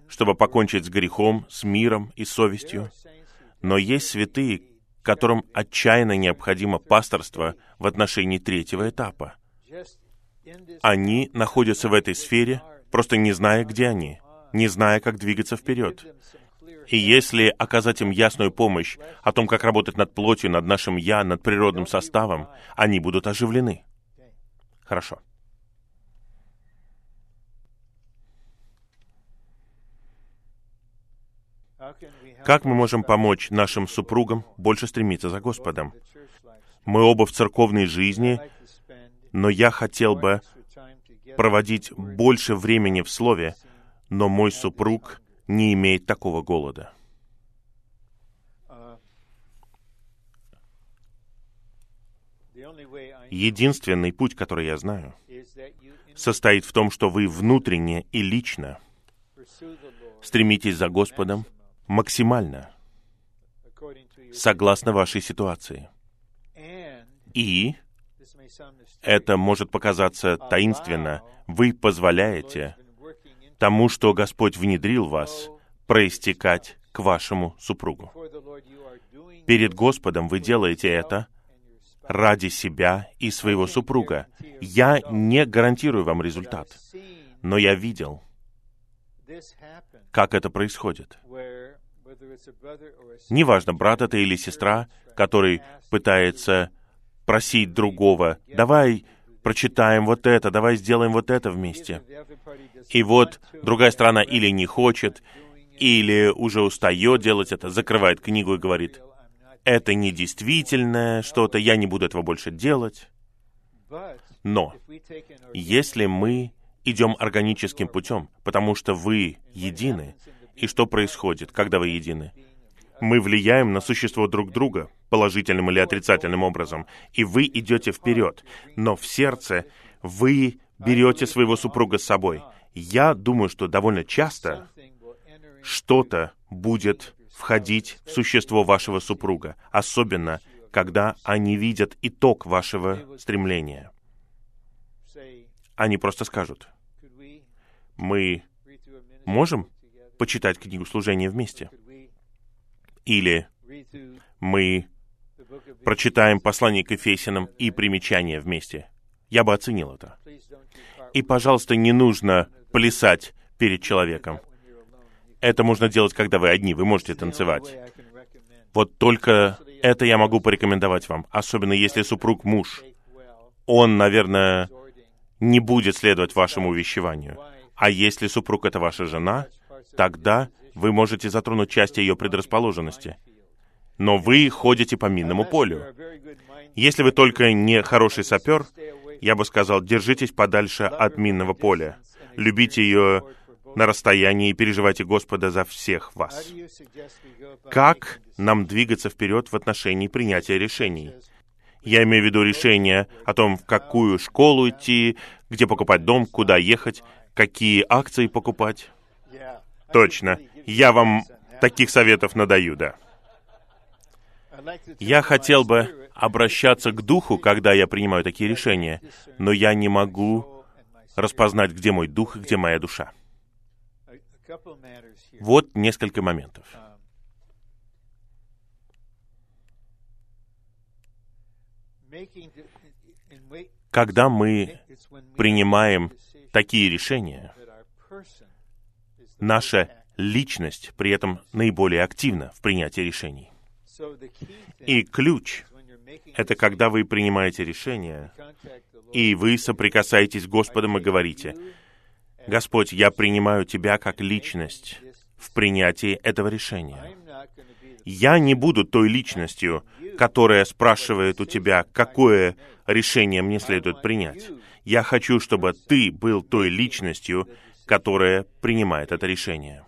чтобы покончить с грехом, с миром и совестью. Но есть святые, которым отчаянно необходимо пасторство в отношении третьего этапа. Они находятся в этой сфере, просто не зная, где они, не зная, как двигаться вперед. И если оказать им ясную помощь о том, как работать над плотью, над нашим «я», над природным составом, они будут оживлены. Хорошо. Как мы можем помочь нашим супругам больше стремиться за Господом? Мы оба в церковной жизни, но я хотел бы проводить больше времени в Слове, но мой супруг не имеет такого голода. Единственный путь, который я знаю, состоит в том, что вы внутренне и лично стремитесь за Господом максимально, согласно вашей ситуации. И это может показаться таинственно. Вы позволяете тому, что Господь внедрил вас, проистекать к вашему супругу. Перед Господом вы делаете это ради себя и своего супруга. Я не гарантирую вам результат, но я видел, как это происходит. Неважно, брат это или сестра, который пытается просить другого, давай прочитаем вот это, давай сделаем вот это вместе. И вот другая сторона или не хочет, или уже устает делать это, закрывает книгу и говорит, это не действительное что-то, я не буду этого больше делать. Но если мы идем органическим путем, потому что вы едины, и что происходит, когда вы едины? Мы влияем на существо друг друга, положительным или отрицательным образом, и вы идете вперед, но в сердце вы берете своего супруга с собой. Я думаю, что довольно часто что-то будет входить в существо вашего супруга, особенно когда они видят итог вашего стремления. Они просто скажут, мы можем почитать книгу служения вместе? Или мы прочитаем послание к Ефесянам и примечания вместе? Я бы оценил это. И, пожалуйста, не нужно плясать перед человеком. Это можно делать, когда вы одни, вы можете танцевать. Вот только это я могу порекомендовать вам, особенно если супруг муж. Он, наверное, не будет следовать вашему увещеванию. А если супруг — это ваша жена, тогда вы можете затронуть часть ее предрасположенности. Но вы ходите по минному полю. Если вы только не хороший сапер, я бы сказал, держитесь подальше от минного поля. Любите ее на расстоянии и переживайте Господа за всех вас. Как нам двигаться вперед в отношении принятия решений? Я имею в виду решение о том, в какую школу идти, где покупать дом, куда ехать, какие акции покупать. Точно. Я вам таких советов надаю, да. Я хотел бы обращаться к Духу, когда я принимаю такие решения, но я не могу распознать, где мой Дух и где моя душа. Вот несколько моментов. Когда мы принимаем такие решения, наша личность при этом наиболее активна в принятии решений. И ключ — это когда вы принимаете решение, и вы соприкасаетесь с Господом и говорите, «Господь, я принимаю Тебя как личность в принятии этого решения. Я не буду той личностью, которая спрашивает у Тебя, какое решение мне следует принять. Я хочу, чтобы Ты был той личностью, которая принимает это решение.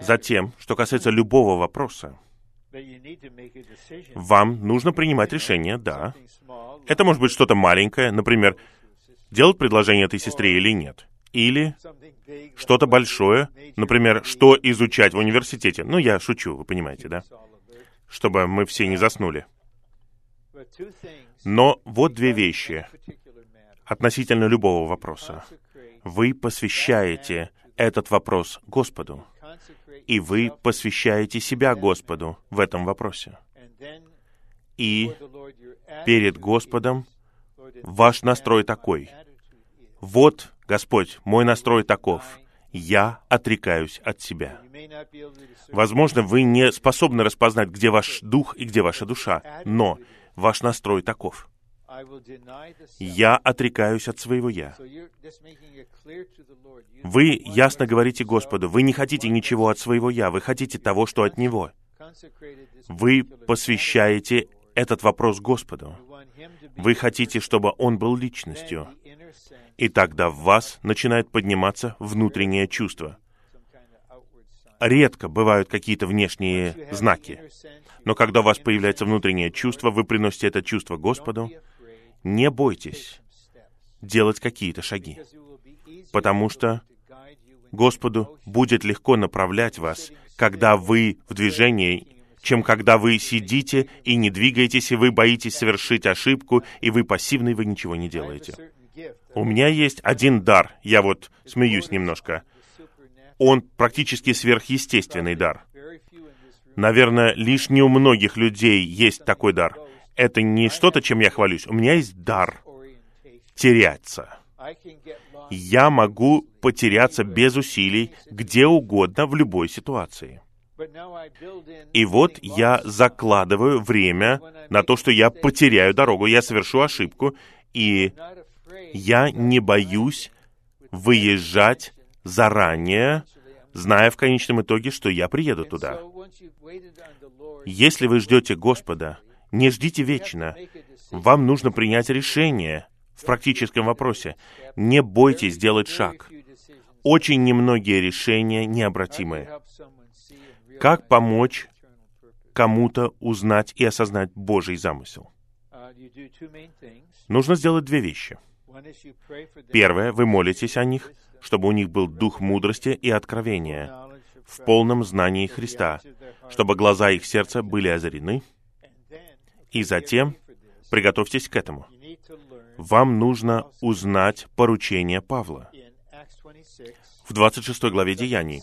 Затем, что касается любого вопроса, вам нужно принимать решение, да. Это может быть что-то маленькое, например, делать предложение этой сестре или нет. Или что-то большое, например, что изучать в университете. Ну, я шучу, вы понимаете, да? Чтобы мы все не заснули. Но вот две вещи относительно любого вопроса. Вы посвящаете этот вопрос Господу, и вы посвящаете себя Господу в этом вопросе. И перед Господом ваш настрой такой. Вот, Господь, мой настрой таков. Я отрекаюсь от себя. Возможно, вы не способны распознать, где ваш дух и где ваша душа, но ваш настрой таков. Я отрекаюсь от своего «я». Вы ясно говорите Господу, вы не хотите ничего от своего «я», вы хотите того, что от Него. Вы посвящаете этот вопрос Господу. Вы хотите, чтобы Он был личностью. И тогда в вас начинает подниматься внутреннее чувство. Редко бывают какие-то внешние знаки. Но когда у вас появляется внутреннее чувство, вы приносите это чувство Господу, не бойтесь делать какие-то шаги, потому что Господу будет легко направлять вас, когда вы в движении, чем когда вы сидите и не двигаетесь, и вы боитесь совершить ошибку, и вы пассивны, и вы ничего не делаете. У меня есть один дар, я вот смеюсь немножко. Он практически сверхъестественный дар. Наверное, лишь не у многих людей есть такой дар — это не что-то, чем я хвалюсь. У меня есть дар теряться. Я могу потеряться без усилий где угодно в любой ситуации. И вот я закладываю время на то, что я потеряю дорогу, я совершу ошибку, и я не боюсь выезжать заранее, зная в конечном итоге, что я приеду туда. Если вы ждете Господа, не ждите вечно. Вам нужно принять решение в практическом вопросе. Не бойтесь сделать шаг. Очень немногие решения необратимые. Как помочь кому-то узнать и осознать Божий замысел? Нужно сделать две вещи. Первое, вы молитесь о них, чтобы у них был дух мудрости и откровения в полном знании Христа, чтобы глаза их сердца были озарены, и затем приготовьтесь к этому. Вам нужно узнать поручение Павла в 26 главе Деяний.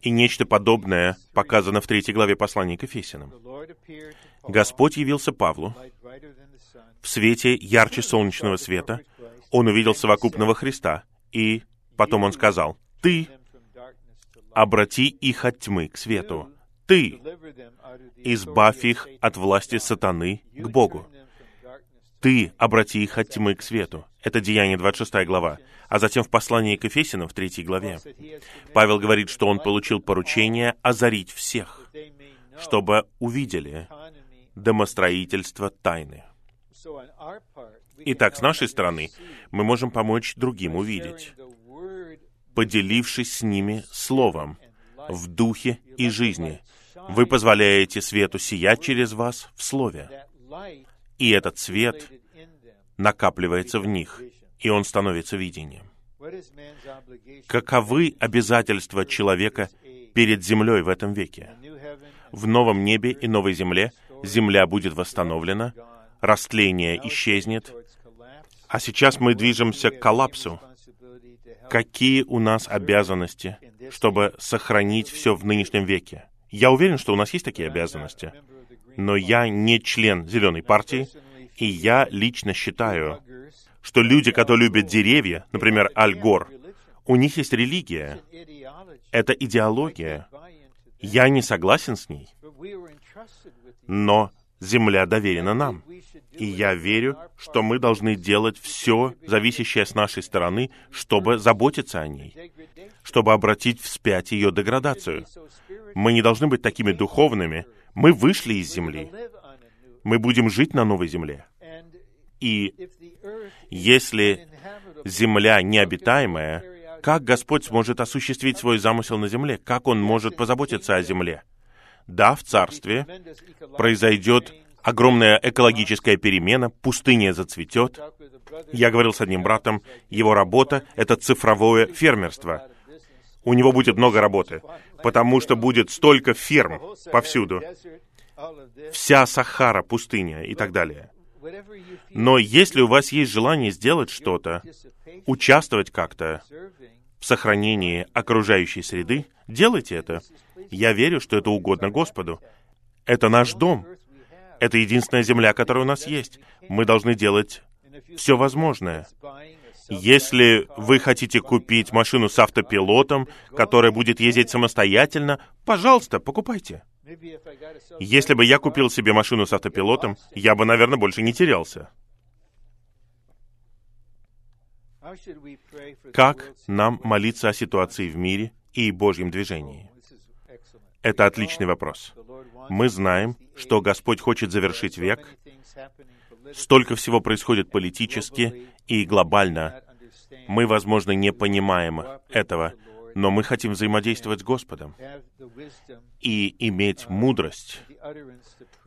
И нечто подобное показано в 3 главе послания к Ефесянам. Господь явился Павлу в свете ярче солнечного света. Он увидел совокупного Христа, и потом он сказал, «Ты обрати их от тьмы к свету, ты избавь их от власти сатаны к Богу. Ты обрати их от тьмы к свету. Это Деяние 26 глава. А затем в послании к Ефесянам в 3 главе Павел говорит, что он получил поручение озарить всех, чтобы увидели домостроительство тайны. Итак, с нашей стороны мы можем помочь другим увидеть, поделившись с ними словом в духе и жизни, вы позволяете свету сиять через вас в Слове. И этот свет накапливается в них, и он становится видением. Каковы обязательства человека перед землей в этом веке? В новом небе и новой земле земля будет восстановлена, растление исчезнет, а сейчас мы движемся к коллапсу. Какие у нас обязанности, чтобы сохранить все в нынешнем веке? Я уверен, что у нас есть такие обязанности. Но я не член Зеленой партии, и я лично считаю, что люди, которые любят деревья, например, Аль Гор, у них есть религия. Это идеология. Я не согласен с ней. Но земля доверена нам. И я верю, что мы должны делать все, зависящее с нашей стороны, чтобы заботиться о ней, чтобы обратить вспять ее деградацию. Мы не должны быть такими духовными. Мы вышли из земли. Мы будем жить на новой земле. И если земля необитаемая, как Господь сможет осуществить свой замысел на земле? Как Он может позаботиться о земле? Да, в Царстве произойдет огромная экологическая перемена, пустыня зацветет. Я говорил с одним братом, его работа — это цифровое фермерство. У него будет много работы, потому что будет столько ферм повсюду. Вся Сахара, пустыня и так далее. Но если у вас есть желание сделать что-то, участвовать как-то в сохранении окружающей среды, делайте это. Я верю, что это угодно Господу. Это наш дом. Это единственная земля, которая у нас есть. Мы должны делать все возможное. Если вы хотите купить машину с автопилотом, которая будет ездить самостоятельно, пожалуйста, покупайте. Если бы я купил себе машину с автопилотом, я бы, наверное, больше не терялся. Как нам молиться о ситуации в мире и Божьем движении? Это отличный вопрос. Мы знаем, что Господь хочет завершить век. Столько всего происходит политически и глобально. Мы, возможно, не понимаем этого, но мы хотим взаимодействовать с Господом и иметь мудрость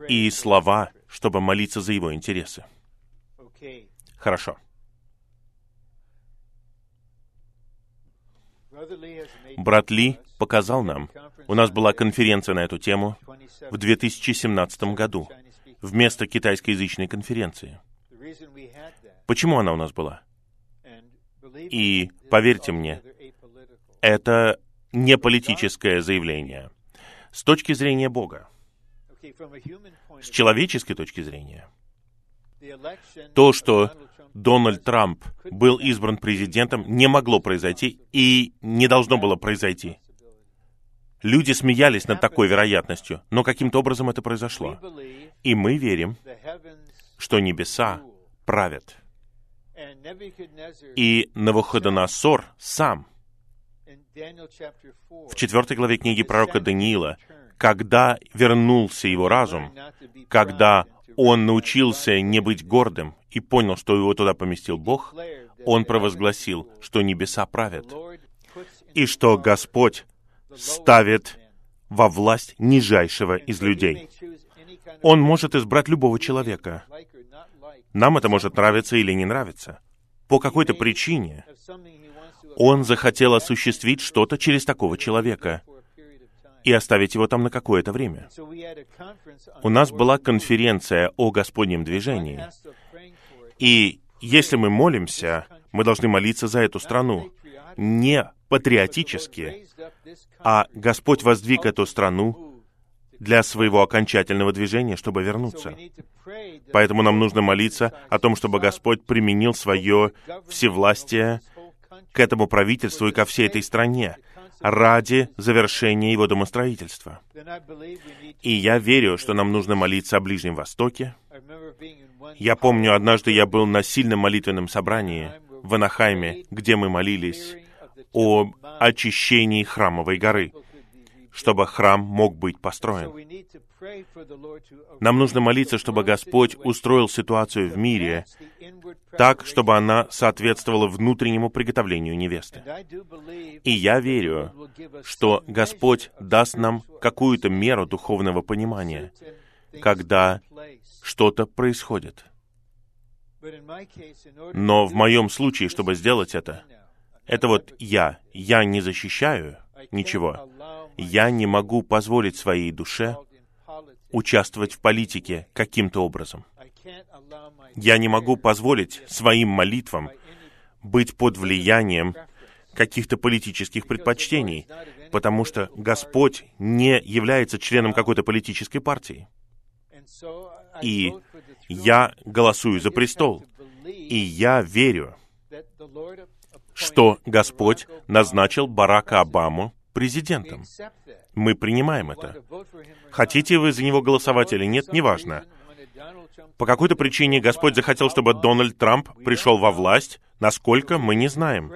и слова, чтобы молиться за Его интересы. Хорошо. Брат Ли показал нам, у нас была конференция на эту тему в 2017 году, вместо китайскоязычной конференции. Почему она у нас была? И поверьте мне, это не политическое заявление. С точки зрения Бога, с человеческой точки зрения, то, что Дональд Трамп был избран президентом, не могло произойти и не должно было произойти. Люди смеялись над такой вероятностью, но каким-то образом это произошло. И мы верим, что небеса правят. И Навуходоносор сам в четвертой главе книги пророка Даниила, когда вернулся его разум, когда он научился не быть гордым и понял, что его туда поместил Бог, он провозгласил, что небеса правят, и что Господь ставит во власть нижайшего из людей. Он может избрать любого человека. Нам это может нравиться или не нравиться. По какой-то причине он захотел осуществить что-то через такого человека и оставить его там на какое-то время. У нас была конференция о Господнем движении. И если мы молимся, мы должны молиться за эту страну. Не патриотически, а Господь воздвиг эту страну для своего окончательного движения, чтобы вернуться. Поэтому нам нужно молиться о том, чтобы Господь применил свое всевластие к этому правительству и ко всей этой стране, ради завершения его домостроительства. И я верю, что нам нужно молиться о Ближнем Востоке. Я помню, однажды я был на сильном молитвенном собрании в Анахайме, где мы молились о очищении храмовой горы, чтобы храм мог быть построен. Нам нужно молиться, чтобы Господь устроил ситуацию в мире так, чтобы она соответствовала внутреннему приготовлению невесты. И я верю, что Господь даст нам какую-то меру духовного понимания, когда что-то происходит. Но в моем случае, чтобы сделать это, это вот я. Я не защищаю ничего. Я не могу позволить своей душе участвовать в политике каким-то образом. Я не могу позволить своим молитвам быть под влиянием каких-то политических предпочтений, потому что Господь не является членом какой-то политической партии. И я голосую за престол, и я верю, что Господь назначил Барака Обаму президентом. Мы принимаем это. Хотите вы за него голосовать или нет, неважно. По какой-то причине Господь захотел, чтобы Дональд Трамп пришел во власть, насколько мы не знаем.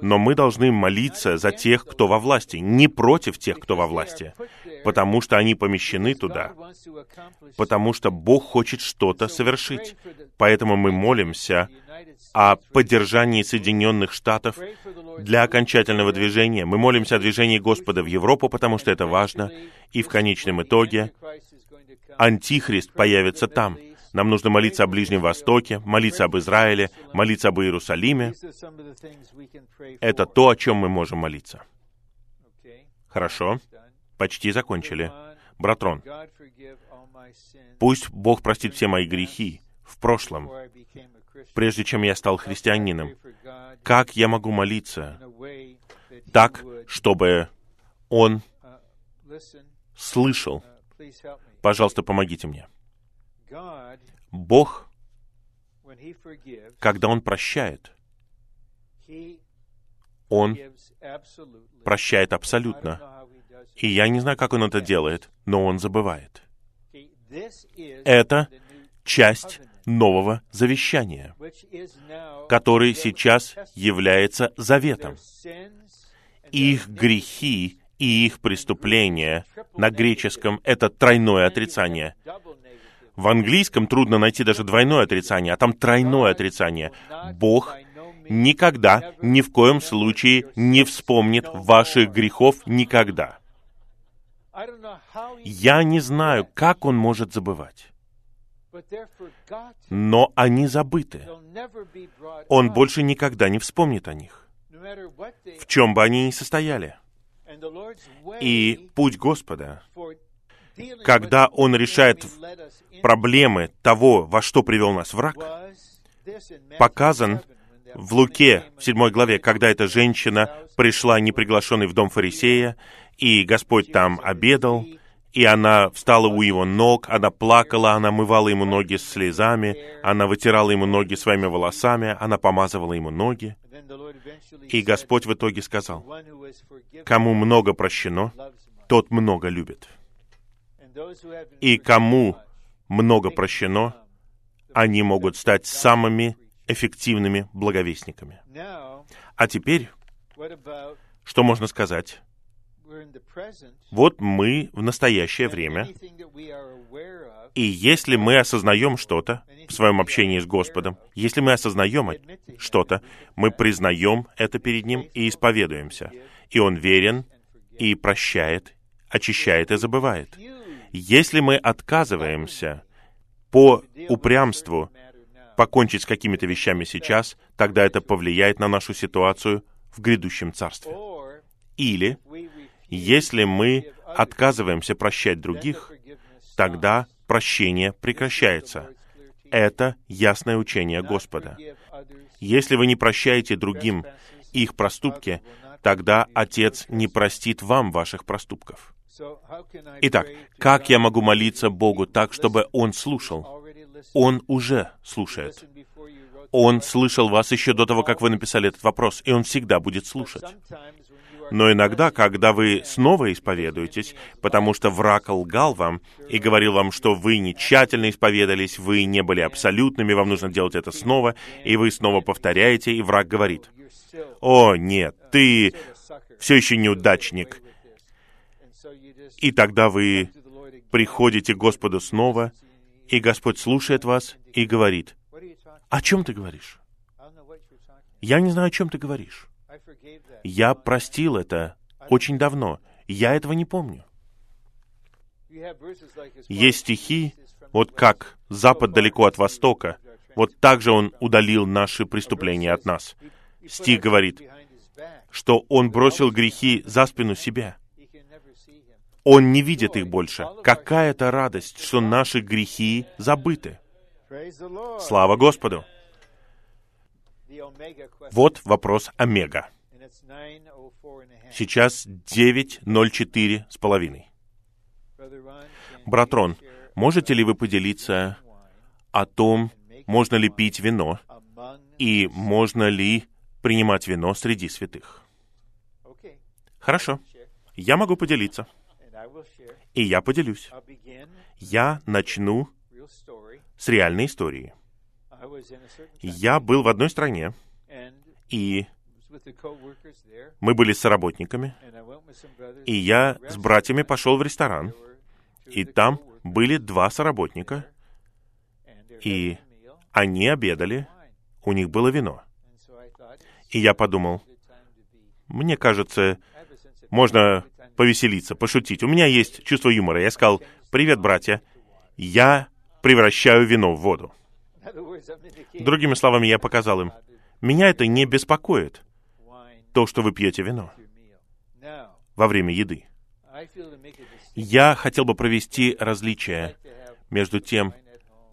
Но мы должны молиться за тех, кто во власти, не против тех, кто во власти, потому что они помещены туда, потому что Бог хочет что-то совершить. Поэтому мы молимся о поддержании Соединенных Штатов для окончательного движения. Мы молимся о движении Господа в Европу, потому что это важно. И в конечном итоге Антихрист появится там. Нам нужно молиться о Ближнем Востоке, молиться об Израиле, молиться об Иерусалиме. Это то, о чем мы можем молиться. Хорошо. Почти закончили. Братрон, пусть Бог простит все мои грехи, в прошлом, прежде чем я стал христианином, как я могу молиться так, чтобы Он слышал. Пожалуйста, помогите мне. Бог, когда Он прощает, Он прощает абсолютно. И я не знаю, как Он это делает, но Он забывает. Это часть нового завещания, который сейчас является заветом. Их грехи и их преступления на греческом — это тройное отрицание. В английском трудно найти даже двойное отрицание, а там тройное отрицание. Бог никогда, ни в коем случае не вспомнит ваших грехов никогда. Я не знаю, как он может забывать. Но они забыты. Он больше никогда не вспомнит о них, в чем бы они ни состояли. И путь Господа, когда Он решает проблемы того, во что привел нас враг, показан в Луке, в 7 главе, когда эта женщина пришла неприглашенной в дом фарисея, и Господь там обедал, и она встала у его ног, она плакала, она мывала ему ноги с слезами, она вытирала ему ноги своими волосами, она помазывала ему ноги. И Господь в итоге сказал, кому много прощено, тот много любит. И кому много прощено, они могут стать самыми эффективными благовестниками. А теперь, что можно сказать вот мы в настоящее время, и если мы осознаем что-то в своем общении с Господом, если мы осознаем что-то, мы признаем это перед Ним и исповедуемся. И Он верен и прощает, очищает и забывает. Если мы отказываемся по упрямству покончить с какими-то вещами сейчас, тогда это повлияет на нашу ситуацию в грядущем царстве. Или если мы отказываемся прощать других, тогда прощение прекращается. Это ясное учение Господа. Если вы не прощаете другим их проступки, тогда Отец не простит вам ваших проступков. Итак, как я могу молиться Богу так, чтобы Он слушал? Он уже слушает. Он слышал вас еще до того, как вы написали этот вопрос, и Он всегда будет слушать. Но иногда, когда вы снова исповедуетесь, потому что враг лгал вам и говорил вам, что вы не тщательно исповедались, вы не были абсолютными, вам нужно делать это снова, и вы снова повторяете, и враг говорит, «О, нет, ты все еще неудачник». И тогда вы приходите к Господу снова, и Господь слушает вас и говорит, «О чем ты говоришь?» «Я не знаю, о чем ты говоришь». Я простил это очень давно. Я этого не помню. Есть стихи, вот как «Запад далеко от Востока», вот так же Он удалил наши преступления от нас. Стих говорит, что Он бросил грехи за спину себя. Он не видит их больше. Какая-то радость, что наши грехи забыты. Слава Господу! Вот вопрос Омега. Сейчас 9.04 с половиной. Брат Рон, можете ли вы поделиться о том, можно ли пить вино и можно ли принимать вино среди святых? Хорошо. Я могу поделиться. И я поделюсь. Я начну с реальной истории. Я был в одной стране, и мы были с работниками, и я с братьями пошел в ресторан, и там были два соработника, и они обедали, у них было вино. И я подумал, мне кажется, можно повеселиться, пошутить. У меня есть чувство юмора. Я сказал, привет, братья, я превращаю вино в воду. Другими словами, я показал им, меня это не беспокоит то, что вы пьете вино во время еды. Я хотел бы провести различие между тем,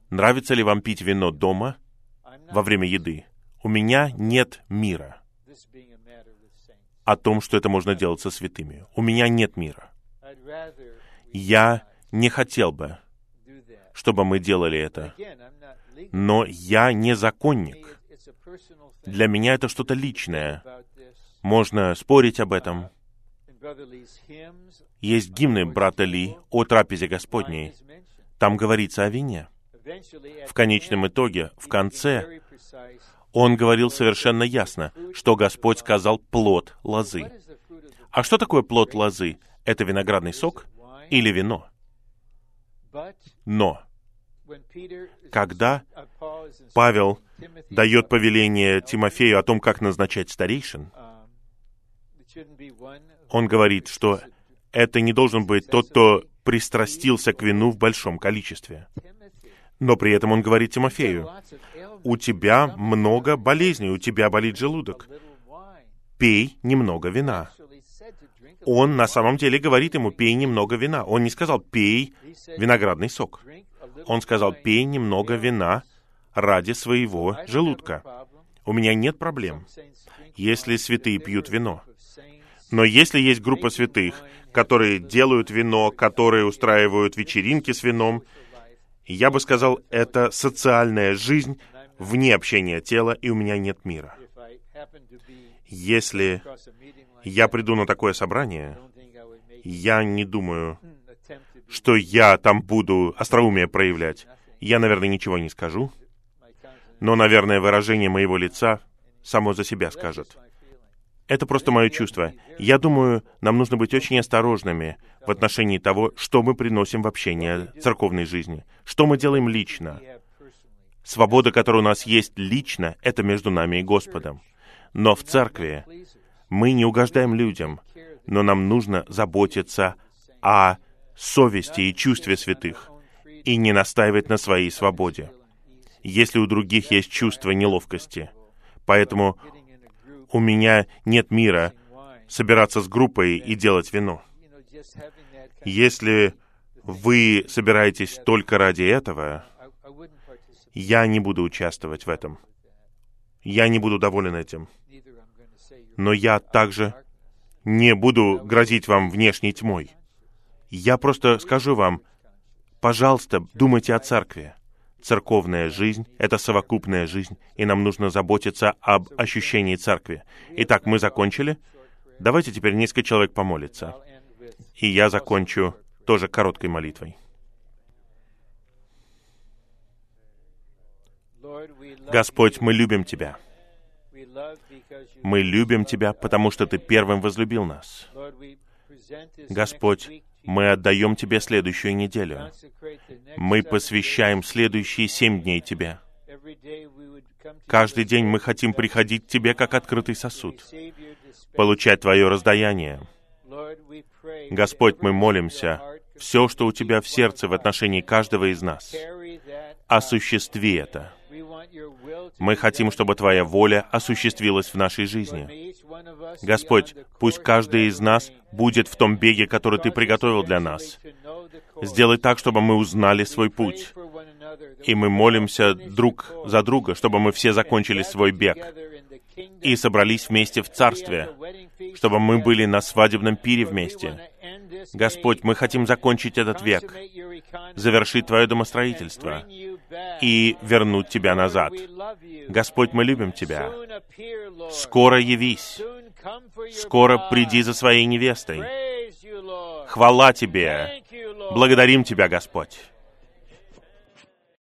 Нравится ли вам пить вино дома во время еды? У меня нет мира о том, что это можно делать со святыми. У меня нет мира. Я не хотел бы, чтобы мы делали это. Но я не законник. Для меня это что-то личное. Можно спорить об этом. Есть гимны брата Ли о трапезе Господней. Там говорится о вине. В конечном итоге, в конце, он говорил совершенно ясно, что Господь сказал плод лозы. А что такое плод лозы? Это виноградный сок или вино? Но, когда Павел дает повеление Тимофею о том, как назначать старейшин, он говорит, что это не должен быть тот, кто пристрастился к вину в большом количестве. Но при этом он говорит Тимофею, у тебя много болезней, у тебя болит желудок. Пей немного вина. Он на самом деле говорит ему, пей немного вина. Он не сказал, пей виноградный сок. Он сказал, пей немного вина ради своего желудка. У меня нет проблем, если святые пьют вино. Но если есть группа святых, которые делают вино, которые устраивают вечеринки с вином, я бы сказал, это социальная жизнь вне общения тела, и у меня нет мира. Если я приду на такое собрание, я не думаю, что я там буду остроумие проявлять. Я, наверное, ничего не скажу, но, наверное, выражение моего лица само за себя скажет. Это просто мое чувство. Я думаю, нам нужно быть очень осторожными в отношении того, что мы приносим в общение церковной жизни, что мы делаем лично. Свобода, которая у нас есть лично, это между нами и Господом. Но в церкви мы не угождаем людям, но нам нужно заботиться о совести и чувстве святых и не настаивать на своей свободе, если у других есть чувство неловкости. Поэтому у меня нет мира собираться с группой и делать вино. Если вы собираетесь только ради этого, я не буду участвовать в этом. Я не буду доволен этим. Но я также не буду грозить вам внешней тьмой. Я просто скажу вам, пожалуйста, думайте о церкви. Церковная жизнь — это совокупная жизнь, и нам нужно заботиться об ощущении церкви. Итак, мы закончили. Давайте теперь несколько человек помолится. И я закончу тоже короткой молитвой. Господь, мы любим Тебя. Мы любим Тебя, потому что Ты первым возлюбил нас. Господь, мы отдаем Тебе следующую неделю. Мы посвящаем следующие семь дней Тебе. Каждый день мы хотим приходить к Тебе как открытый сосуд, получать Твое раздаяние. Господь, мы молимся, все, что у Тебя в сердце в отношении каждого из нас, осуществи это. Мы хотим, чтобы Твоя воля осуществилась в нашей жизни. Господь, пусть каждый из нас будет в том беге, который Ты приготовил для нас. Сделай так, чтобы мы узнали свой путь. И мы молимся друг за друга, чтобы мы все закончили свой бег и собрались вместе в Царстве, чтобы мы были на свадебном пире вместе. Господь, мы хотим закончить этот век, завершить Твое домостроительство и вернуть Тебя назад. Господь, мы любим Тебя. Скоро явись. Скоро приди за своей невестой. Хвала Тебе. Благодарим Тебя, Господь.